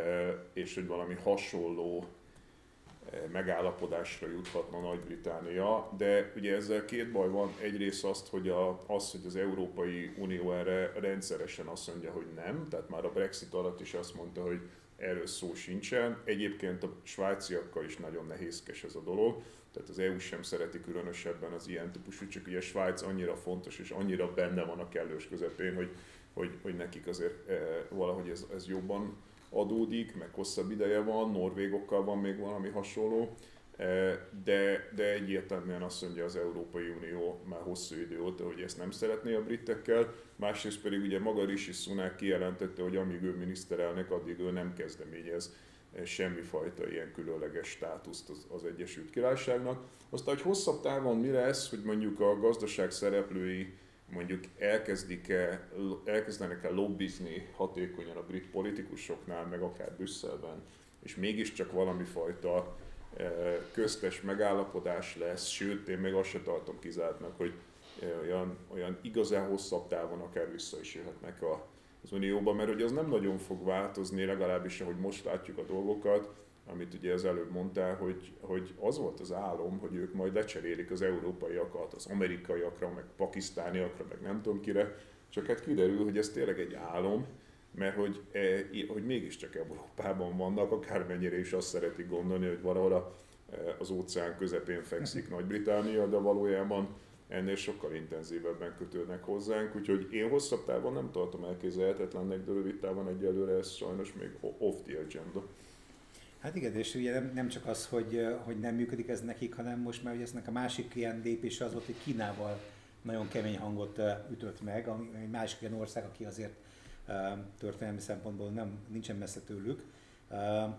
és hogy valami hasonló e, megállapodásra juthatna Nagy-Británia, de ugye ezzel két baj van. Egyrészt azt, hogy a, az, hogy az Európai Unió erre rendszeresen azt mondja, hogy nem, tehát már a Brexit alatt is azt mondta, hogy erről szó sincsen. Egyébként a svájciakkal is nagyon nehézkes ez a dolog, tehát az EU sem szereti különösebben az ilyen típusú, csak ugye Svájc annyira fontos és annyira benne van a kellős közepén, hogy, hogy, hogy nekik azért e, valahogy ez, ez jobban adódik, meg hosszabb ideje van, norvégokkal van még valami hasonló, e, de, de egyértelműen azt mondja az Európai Unió már hosszú idő óta, hogy ezt nem szeretné a britekkel, másrészt pedig ugye maga Rishi Sunak kijelentette, hogy amíg ő miniszterelnök, addig ő nem kezdeményez semmifajta ilyen különleges státuszt az, az Egyesült Királyságnak. Aztán, hogy hosszabb távon mi lesz, hogy mondjuk a gazdaság szereplői mondjuk elkezdik-e, elkezdenek-e lobbizni hatékonyan a brit politikusoknál, meg akár Brüsszelben, és mégiscsak valami fajta e, köztes megállapodás lesz, sőt, én még azt se tartom kizártnak, hogy e, olyan, olyan igazán hosszabb távon akár vissza is jöhetnek a, az Unióban, mert hogy az nem nagyon fog változni, legalábbis ahogy most látjuk a dolgokat, amit ugye az előbb mondtál, hogy, hogy az volt az álom, hogy ők majd lecserélik az európaiakat, az amerikaiakra, meg pakisztániakra, meg nem tudom kire, csak hát kiderül, hogy ez tényleg egy álom, mert hogy, e, hogy mégiscsak Európában vannak, akármennyire is azt szeretik gondolni, hogy valahol e, az óceán közepén fekszik Nagy-Británia, de valójában ennél sokkal intenzívebben kötődnek hozzánk, úgyhogy én hosszabb távon nem tartom elképzelhetetlennek, de rövid távon egyelőre ez sajnos még off the agenda. Hát igen, és ugye nem, nem csak az, hogy, hogy nem működik ez nekik, hanem most már ugye eznek a másik ilyen lépése az volt, hogy Kínával nagyon kemény hangot ütött meg, ami egy másik ilyen ország, aki azért történelmi szempontból nem, nincsen messze tőlük.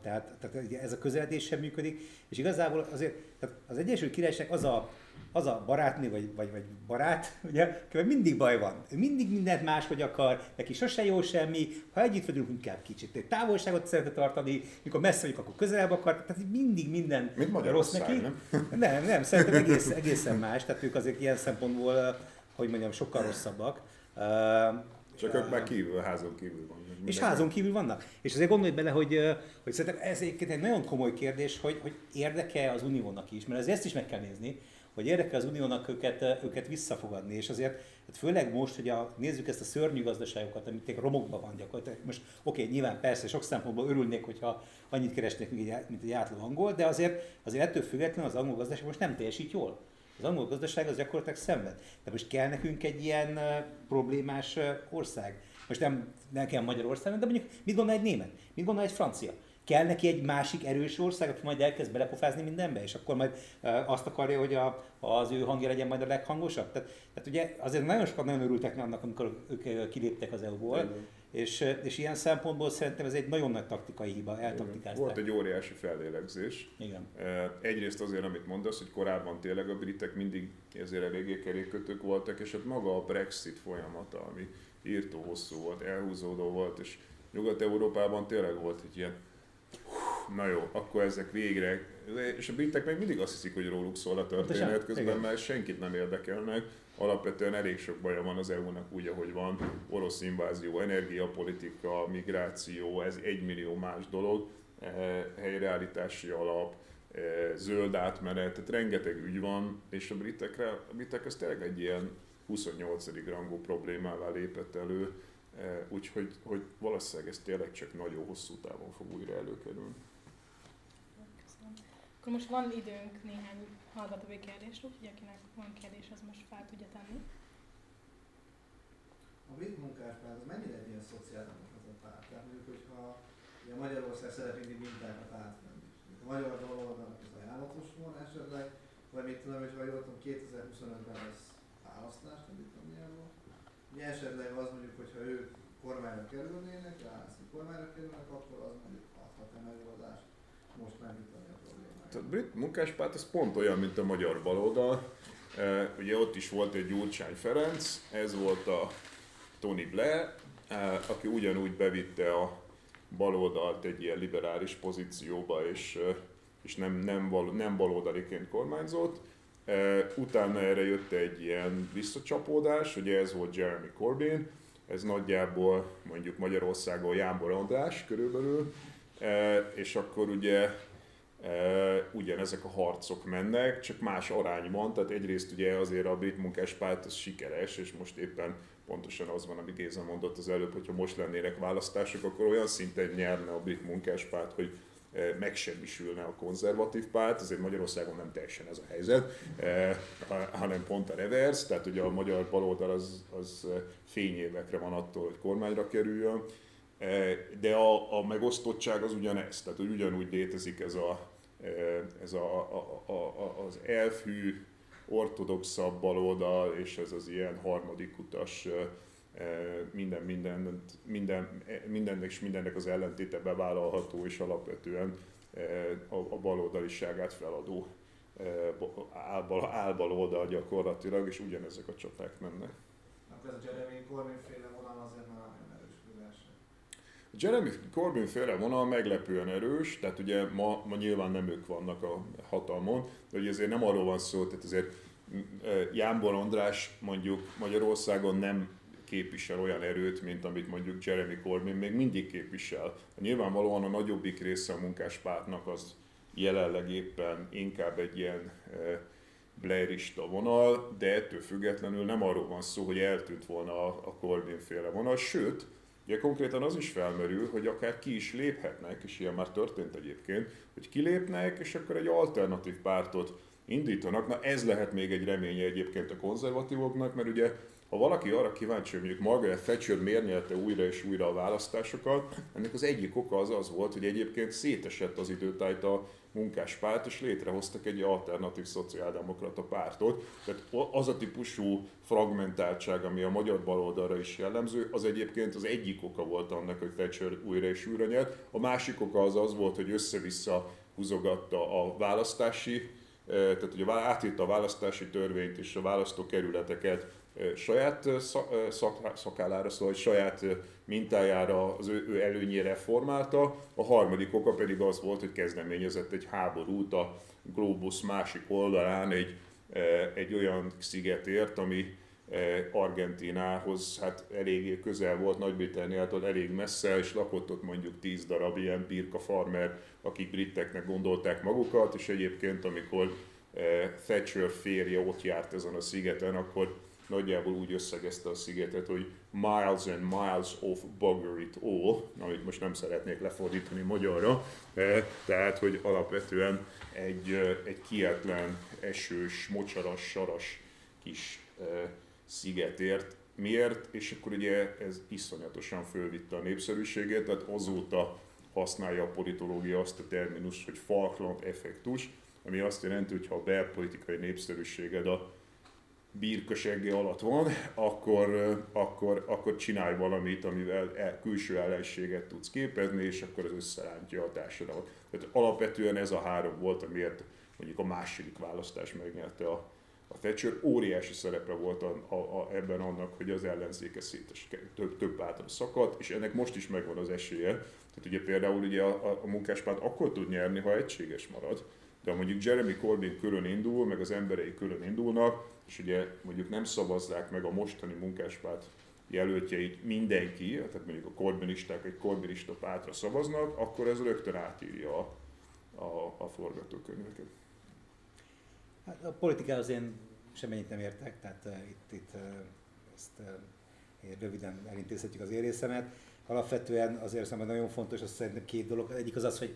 Tehát, tehát ez a közeledés sem működik, és igazából azért tehát az Egyesült Királyság az a, az a barátnő, vagy, vagy, vagy barát, ugye, mindig baj van. Mindig mindent máshogy akar, neki sose jó semmi, ha együtt vagyunk, inkább kicsit egy távolságot szeretne tartani, mikor messze vagyunk, akkor közelebb akar, tehát mindig minden Mint rossz neki. Nem? nem, nem, szerintem egész, egészen más, tehát ők azért ilyen szempontból, hogy mondjam, sokkal rosszabbak. Csak ők már kívül, házon kívül vannak. És házon kívül vannak. És azért gondolj bele, hogy, hogy szerintem ez egy nagyon komoly kérdés, hogy, hogy érdeke az uniónak is, mert ezt is meg kell nézni, hogy érdekel az uniónak őket, őket visszafogadni, és azért, hát főleg most, hogy a, nézzük ezt a szörnyű gazdaságokat, amit romokban van gyakorlatilag. Most oké, okay, nyilván persze sok szempontból örülnék, hogyha annyit keresnék, mint egy átlag angol, de azért, azért ettől függetlenül az angol gazdaság most nem teljesít jól. Az angol gazdaság az gyakorlatilag szenved. De most kell nekünk egy ilyen problémás ország. Most nem, nem kell Magyarország, de mondjuk mit gondol egy német? Mit gondol egy francia? Kell neki egy másik erős ország, aki majd elkezd belepofázni mindenbe, és akkor majd azt akarja, hogy a, az ő hangja legyen majd a leghangosabb? Tehát, tehát ugye azért nagyon sokan nagyon örültek annak, amikor ők kiléptek az EU-ból, és, és ilyen szempontból szerintem ez egy nagyon nagy taktikai hiba, eltaktikázták. Volt egy óriási fellélegzés. Igen. Egyrészt azért, amit mondasz, hogy korábban tényleg a britek mindig ezért eléggé kerékkötők voltak, és ott maga a Brexit folyamata, ami írtó hosszú volt, elhúzódó volt, és Nyugat-Európában tényleg volt egy ilyen na jó, akkor ezek végre, és a britek meg mindig azt hiszik, hogy róluk szól a történet, közben mert senkit nem érdekelnek. Alapvetően elég sok baja van az EU-nak úgy, ahogy van. Orosz invázió, energiapolitika, migráció, ez egy millió más dolog, eh, helyreállítási alap, eh, zöld átmenet, tehát rengeteg ügy van, és a britekre, a britek ez tényleg egy ilyen 28. rangú problémává lépett elő, úgyhogy hogy valószínűleg ez tényleg csak nagyon hosszú távon fog újra előkerülni. Akkor most van időnk néhány hallgatói kérdésre, úgyhogy akinek van kérdés, az most fel tudja tenni. A brit munkáspárt az mennyire egy ilyen szociáldemokrata párt? Tehát mondjuk, hogyha ugye Magyarország szeretnénk mintákat átvenni. A magyar baloldalnak az ajánlatos volna esetleg, vagy mit tudom, hogy ha jól tudom, 2025-ben lesz választás, nem tudom milyen volt. Ugye esetleg az mondjuk, hogyha ők kormányra kerülnének, ráállászni kormányra kerülnek, akkor az mondjuk adhat-e megoldást most megütni a problémáját. A brit munkáspárt az pont olyan, mint a magyar baloldal. E, ugye ott is volt egy Gyurcsány Ferenc, ez volt a Tony Blair, e, aki ugyanúgy bevitte a baloldalt egy ilyen liberális pozícióba, és, e, és nem, nem, val, nem baloldaliként kormányzott. Utána erre jött egy ilyen visszacsapódás, ugye ez volt Jeremy Corbyn, ez nagyjából mondjuk Magyarországon Jámbor András körülbelül, és akkor ugye ugyanezek a harcok mennek, csak más arányban, tehát egyrészt ugye azért a brit munkáspárt az sikeres, és most éppen pontosan az van, amit Géza mondott az előbb, hogyha most lennének választások, akkor olyan szinten nyerne a brit munkáspárt, hogy megsemmisülne a konzervatív párt, azért Magyarországon nem teljesen ez a helyzet, hanem pont a reverse, tehát ugye a magyar baloldal az, az fényévekre van attól, hogy kormányra kerüljön, de a, a megosztottság az ugyanez, tehát hogy ugyanúgy létezik ez, a, ez a, a, a, az elfű, ortodoxabb baloldal, és ez az ilyen harmadik utas minden, minden, minden, mindennek és mindennek az ellentéte bevállalható és alapvetően a, a baloldaliságát feladó álbal oldal gyakorlatilag, és ugyanezek a csaták mennek. Akkor ez a Jeremy Corbyn féle vonal azért már nem erős A Jeremy Corbyn féle vonal meglepően erős, tehát ugye ma, ma nyilván nem ők vannak a hatalmon, de ugye azért nem arról van szó, tehát azért Jánbor András mondjuk Magyarországon nem képvisel olyan erőt, mint amit mondjuk Jeremy Corbyn még mindig képvisel. Nyilvánvalóan a nagyobbik része a munkáspártnak az jelenleg éppen inkább egy ilyen eh, blairista vonal, de ettől függetlenül nem arról van szó, hogy eltűnt volna a Corbyn féle vonal, sőt, Ugye konkrétan az is felmerül, hogy akár ki is léphetnek, és ilyen már történt egyébként, hogy kilépnek, és akkor egy alternatív pártot indítanak. Na ez lehet még egy reménye egyébként a konzervatívoknak, mert ugye ha valaki arra kíváncsi, hogy mondjuk Margaret Thatcher miért nyerte újra és újra a választásokat, ennek az egyik oka az az volt, hogy egyébként szétesett az időtájt a munkáspárt, és létrehoztak egy alternatív szociáldemokrata pártot. Tehát az a típusú fragmentáltság, ami a magyar baloldalra is jellemző, az egyébként az egyik oka volt annak, hogy Thatcher újra és újra nyert. A másik oka az az volt, hogy össze-vissza húzogatta a választási, eh, tehát hogy átírta a választási törvényt és a választókerületeket saját szak, szakállára, szóval saját mintájára, az ő, ő előnyére formálta. A harmadik oka pedig az volt, hogy kezdeményezett egy háborút a Globus másik oldalán egy, egy olyan szigetért, ami Argentinához hát eléggé közel volt, Nagy-Britanniától elég messze, és lakott ott mondjuk 10 darab ilyen birka farmer, akik briteknek gondolták magukat, és egyébként amikor Thatcher férje ott járt ezen a szigeten, akkor nagyjából úgy összegezte a szigetet, hogy miles and miles of bugger it all, amit most nem szeretnék lefordítani magyarra, e, tehát hogy alapvetően egy, egy kietlen, esős, mocsaras, saras kis szigetért. Miért? És akkor ugye ez iszonyatosan fölvitte a népszerűségét, tehát azóta használja a politológia azt a terminust, hogy Falkland effektus, ami azt jelenti, hogy ha a belpolitikai népszerűséged a birkösegge alatt van, akkor, akkor, akkor csinálj valamit, amivel el, külső ellenséget tudsz képezni, és akkor az összerántja a társadalmat. Tehát alapvetően ez a három volt, amiért mondjuk a második választás megnyerte a, a Thatcher. Óriási szerepe volt a, a, a, ebben annak, hogy az ellenzéke szétes, több, több által szakadt, és ennek most is megvan az esélye. Tehát ugye például ugye a, a, a munkáspárt akkor tud nyerni, ha egységes marad de ha mondjuk Jeremy Corbyn külön indul, meg az emberei külön indulnak, és ugye mondjuk nem szavazzák meg a mostani munkáspárt jelöltjeit mindenki, tehát mondjuk a korbinisták egy korbinista pártra szavaznak, akkor ez rögtön átírja a, a, a forgatókönyveket. Hát a politikához én semmennyit nem értek, tehát uh, itt, itt uh, ezt uh, röviden elintézhetjük az érészemet. Alapvetően azért szerintem nagyon fontos, az szerintem két dolog. Egyik az az, hogy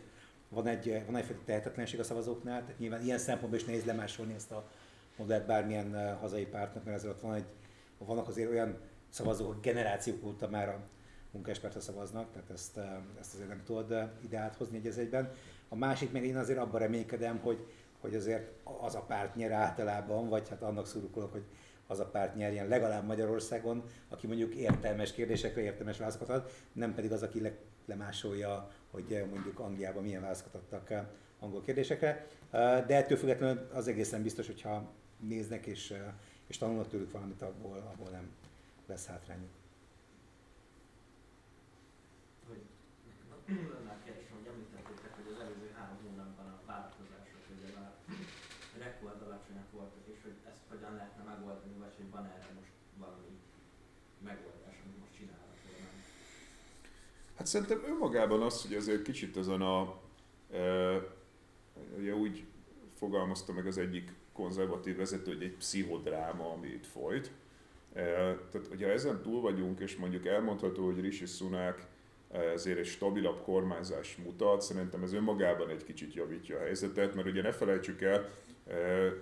van egy, van egyfajta tehetetlenség a szavazóknál, tehát nyilván ilyen szempontból is nehéz lemásolni ezt a modellt bármilyen hazai pártnak, mert azért van egy, vannak azért olyan szavazók, hogy generációk óta már a munkáspártra szavaznak, tehát ezt, ezt azért nem tudod ide áthozni egy egyben. A másik meg én azért abban reménykedem, hogy, hogy azért az a párt nyer általában, vagy hát annak szurkolok, hogy az a párt nyerjen legalább Magyarországon, aki mondjuk értelmes kérdésekre értelmes válaszokat ad, nem pedig az, aki le, lemásolja hogy eh, mondjuk Angliában milyen válaszokat adtak eh, angol kérdésekre. Eh, de ettől függetlenül az egészen biztos, hogyha néznek és, és tanulnak tőlük valamit, abból, abból nem lesz hátrányuk. Hogy említettétek, hogy az előző három hónapban a vállalkozások ugye már rekord alacsonyak voltak, és hogy ezt hogyan lehetne megoldani, vagy hogy van erre most valami megoldás, amit most csinálnak, vagy nem? Hát szerintem önmagában az, hogy azért kicsit ezen a, e, ugye úgy fogalmazta meg az egyik konzervatív vezető, hogy egy pszichodráma, ami itt folyt. E, tehát, hogyha ezen túl vagyunk, és mondjuk elmondható, hogy Rishi Sunak ezért egy stabilabb kormányzás mutat, szerintem ez önmagában egy kicsit javítja a helyzetet, mert ugye ne felejtsük el,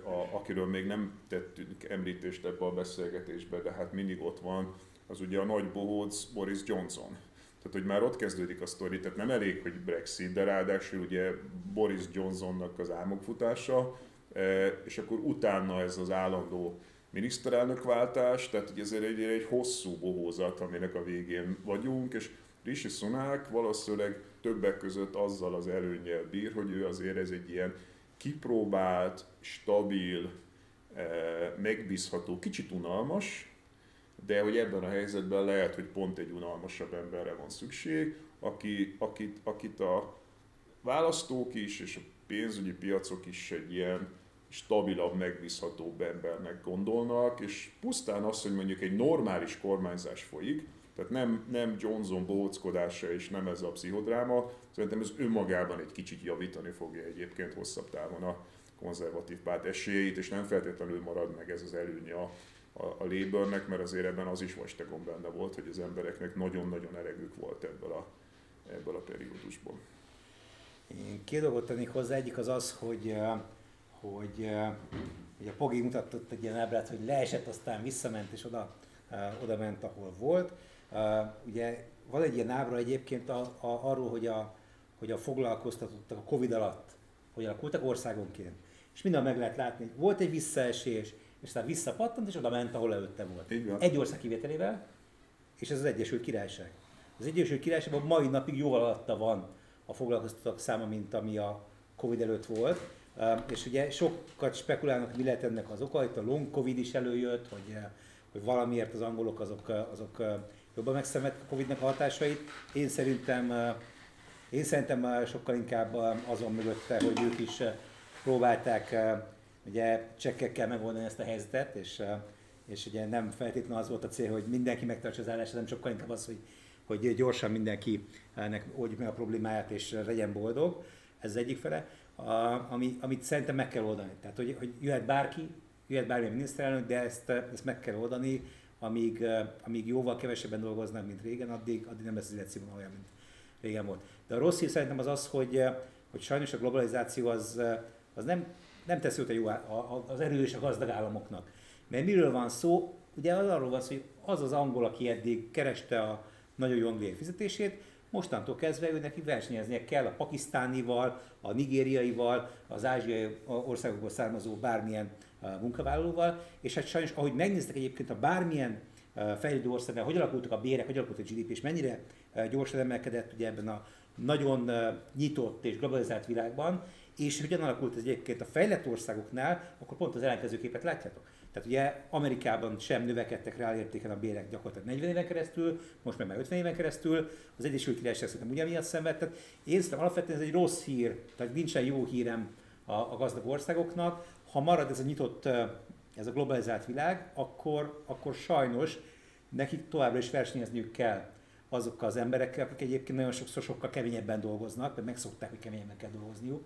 a, akiről még nem tettünk említést ebbe a beszélgetésbe, de hát mindig ott van, az ugye a nagy bohóc Boris Johnson tehát, hogy már ott kezdődik a sztori, tehát nem elég, hogy Brexit, de ráadásul ugye Boris Johnsonnak az álmokfutása, e, és akkor utána ez az állandó miniszterelnökváltás, tehát hogy ezért egy, egy hosszú bohózat, aminek a végén vagyunk, és Rishi Sunak valószínűleg többek között azzal az előnyel bír, hogy ő azért ez egy ilyen kipróbált, stabil, e, megbízható, kicsit unalmas, de hogy ebben a helyzetben lehet, hogy pont egy unalmasabb emberre van szükség, aki, akit, akit a választók is és a pénzügyi piacok is egy ilyen stabilabb, megbízhatóbb embernek gondolnak, és pusztán az, hogy mondjuk egy normális kormányzás folyik, tehát nem, nem Johnson bohóckodása és nem ez a pszichodráma, szerintem ez önmagában egy kicsit javítani fogja egyébként hosszabb távon a konzervatív párt esélyeit, és nem feltétlenül marad meg ez az előnye a a, a Labournek, mert azért ebben az is vastagon benne volt, hogy az embereknek nagyon-nagyon elegük volt ebből a, ebből a periódusból. Én két dolgot tennék hozzá, egyik az az, hogy, hogy, hogy a Pogi mutatott egy ilyen ábrát, hogy leesett, aztán visszament, és oda, oda ment, ahol volt. Ugye van egy ilyen ábra egyébként a, a, arról, hogy a, hogy a foglalkoztatottak a Covid alatt hogy alakultak országonként. És minden meg lehet látni, volt egy visszaesés, és aztán visszapattant, és oda ment, ahol előtte volt. Egy ország kivételével, és ez az Egyesült Királyság. Az Egyesült Királyságban mai napig jóval alatta van a foglalkoztatók száma, mint ami a Covid előtt volt. És ugye sokat spekulálnak, mi lehet ennek az oka, itt a long Covid is előjött, hogy, hogy valamiért az angolok azok, azok jobban megszenvedtek a Covid-nek a hatásait. Én szerintem, én szerintem sokkal inkább azon mögötte, hogy ők is próbálták ugye csekkekkel megoldani ezt a helyzetet, és, és ugye nem feltétlenül az volt a cél, hogy mindenki megtartsa az állását, hanem sokkal inkább az, hogy, hogy gyorsan mindenki ennek oldjuk meg a problémáját, és legyen boldog. Ez az egyik fele. A, ami, amit szerintem meg kell oldani. Tehát, hogy, hogy jöhet bárki, jöhet bármilyen miniszterelnök, de ezt, ezt meg kell oldani, amíg, amíg jóval kevesebben dolgoznak, mint régen, addig, addig nem lesz az életszínvonal olyan, mint régen volt. De a rossz hír szerintem az az, hogy, hogy sajnos a globalizáció az, az nem, nem teszi jót a jó, az erő és a gazdag államoknak. Mert miről van szó? Ugye arról van szó, hogy az az angol, aki eddig kereste a nagyon jó angol fizetését, mostantól kezdve ő neki versenyeznie kell a pakisztánival, a nigériaival, az ázsiai országokból származó bármilyen munkavállalóval, és hát sajnos, ahogy megnéztek egyébként a bármilyen fejlődő országban, hogy alakultak a bérek, hogy alakult a GDP, és mennyire gyorsan emelkedett ugye ebben a nagyon nyitott és globalizált világban, és hogyan alakult ez egyébként a fejlett országoknál, akkor pont az ellenkező képet látjátok. Tehát ugye Amerikában sem növekedtek rá értéken a bérek gyakorlatilag 40 éven keresztül, most meg már 50 éven keresztül, az Egyesült Királyság szerintem ugyaniatt szenved. Tehát én szerintem alapvetően ez egy rossz hír, tehát nincsen jó hírem a, a gazdag országoknak. Ha marad ez a nyitott, ez a globalizált világ, akkor, akkor sajnos nekik továbbra is versenyezniük kell azokkal az emberekkel, akik egyébként nagyon sokszor sokkal keményebben dolgoznak, mert megszokták, hogy keményebben kell dolgozniuk,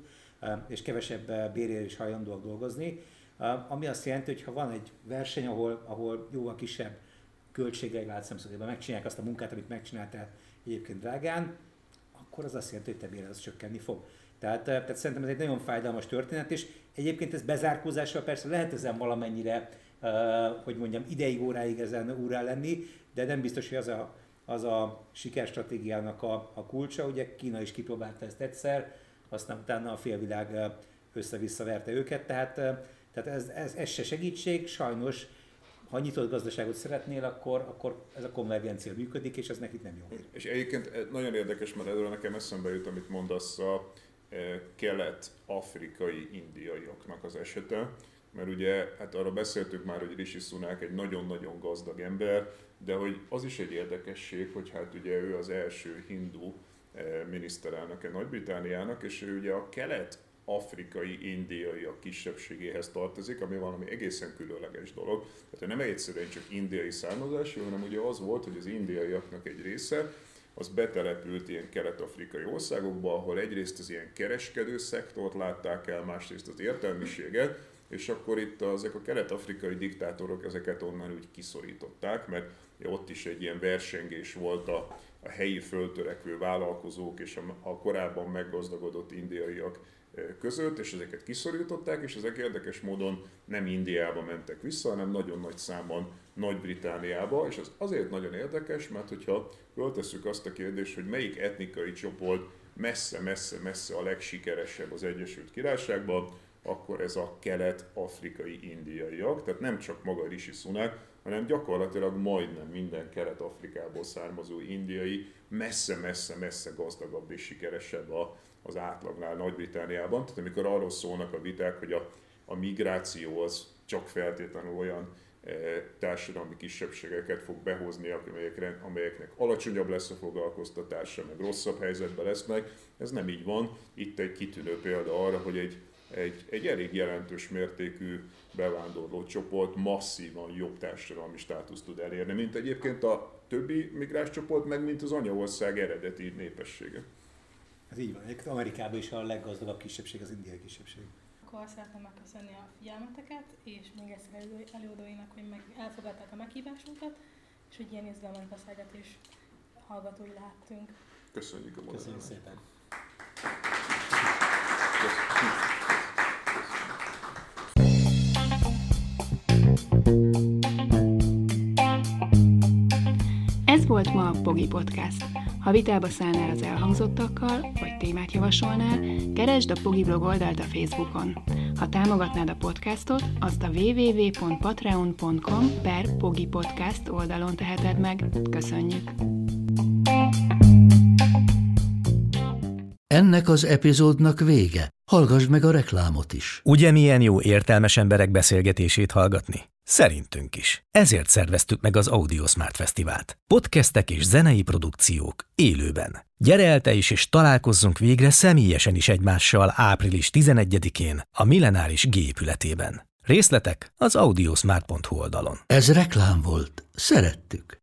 és kevesebb bérért is hajlandóak dolgozni. Ami azt jelenti, hogy ha van egy verseny, ahol, ahol jóval kisebb költségek lát szemszögében megcsinálják azt a munkát, amit megcsináltál egyébként drágán, akkor az azt jelenti, hogy te béred az csökkenni fog. Tehát, tehát szerintem ez egy nagyon fájdalmas történet, és egyébként ez bezárkózással persze lehet ezen valamennyire, hogy mondjam, ideig, óráig ezen úrá lenni, de nem biztos, hogy az a, az a sikerstratégiának a, a kulcsa. Ugye Kína is kipróbálta ezt egyszer, aztán utána a félvilág össze-vissza verte őket, tehát tehát ez, ez, ez se segítség, sajnos ha nyitott gazdaságot szeretnél, akkor, akkor ez a konvergencia működik, és ez nekik nem jó. És egyébként nagyon érdekes, mert erről nekem eszembe jut, amit mondasz a kelet-afrikai indiaiaknak az esete, mert ugye, hát arra beszéltük már, hogy Rishi Sunak egy nagyon-nagyon gazdag ember, de hogy az is egy érdekesség, hogy hát ugye ő az első hindu miniszterelnöke Nagy-Britániának, és ő ugye a kelet afrikai, indiai a kisebbségéhez tartozik, ami valami egészen különleges dolog. Tehát nem egyszerűen csak indiai származású, hanem ugye az volt, hogy az indiaiaknak egy része az betelepült ilyen kelet-afrikai országokba, ahol egyrészt az ilyen kereskedő szektort látták el, másrészt az értelmiséget, és akkor itt ezek a kelet-afrikai diktátorok ezeket onnan úgy kiszorították, mert ott is egy ilyen versengés volt a, a helyi föltörekvő vállalkozók és a, a korábban meggazdagodott indiaiak között, és ezeket kiszorították, és ezek érdekes módon nem Indiába mentek vissza, hanem nagyon nagy számban Nagy-Britániába, és ez azért nagyon érdekes, mert hogyha föltesszük azt a kérdést, hogy melyik etnikai csoport messze-messze-messze a legsikeresebb az Egyesült Királyságban, akkor ez a kelet-afrikai indiaiak, tehát nem csak maga Rishi Sunak, hanem gyakorlatilag majdnem minden kelet-afrikából származó indiai messze-messze-messze gazdagabb és sikeresebb a, az átlagnál Nagy-Britániában. Tehát amikor arról szólnak a viták, hogy a, a migráció az csak feltétlenül olyan e, társadalmi kisebbségeket fog behozni, amelyekre, amelyeknek alacsonyabb lesz a foglalkoztatása, meg rosszabb helyzetben lesznek. Ez nem így van. Itt egy kitűnő példa arra, hogy egy, egy, egy elég jelentős mértékű bevándorló csoport masszívan jobb társadalmi státuszt tud elérni, mint egyébként a többi migráns csoport, meg mint az anyaország eredeti népessége. Ez így van. Egyébként Amerikában is a leggazdagabb kisebbség az indiai kisebbség. Akkor szeretném megköszönni a figyelmeteket, és még egyszer előadóinak, hogy meg elfogadták a meghívásunkat, és hogy ilyen izgalmas beszélgetés hallgatói lehettünk. Köszönjük a Köszönjük szépen. Ez volt ma a Pogi Podcast. Ha vitába szállnál az elhangzottakkal, vagy témát javasolnál, keresd a Pogi blog oldalt a Facebookon. Ha támogatnád a podcastot, azt a www.patreon.com per Pogi Podcast oldalon teheted meg. Köszönjük! Ennek az epizódnak vége. Hallgass meg a reklámot is. Ugye milyen jó értelmes emberek beszélgetését hallgatni? Szerintünk is. Ezért szerveztük meg az Audio Smart Fesztivált. Podcastek és zenei produkciók élőben. Gyere el te is, és találkozzunk végre személyesen is egymással április 11-én a Millenáris gépületében. Részletek az audiosmart.hu oldalon. Ez reklám volt. Szerettük.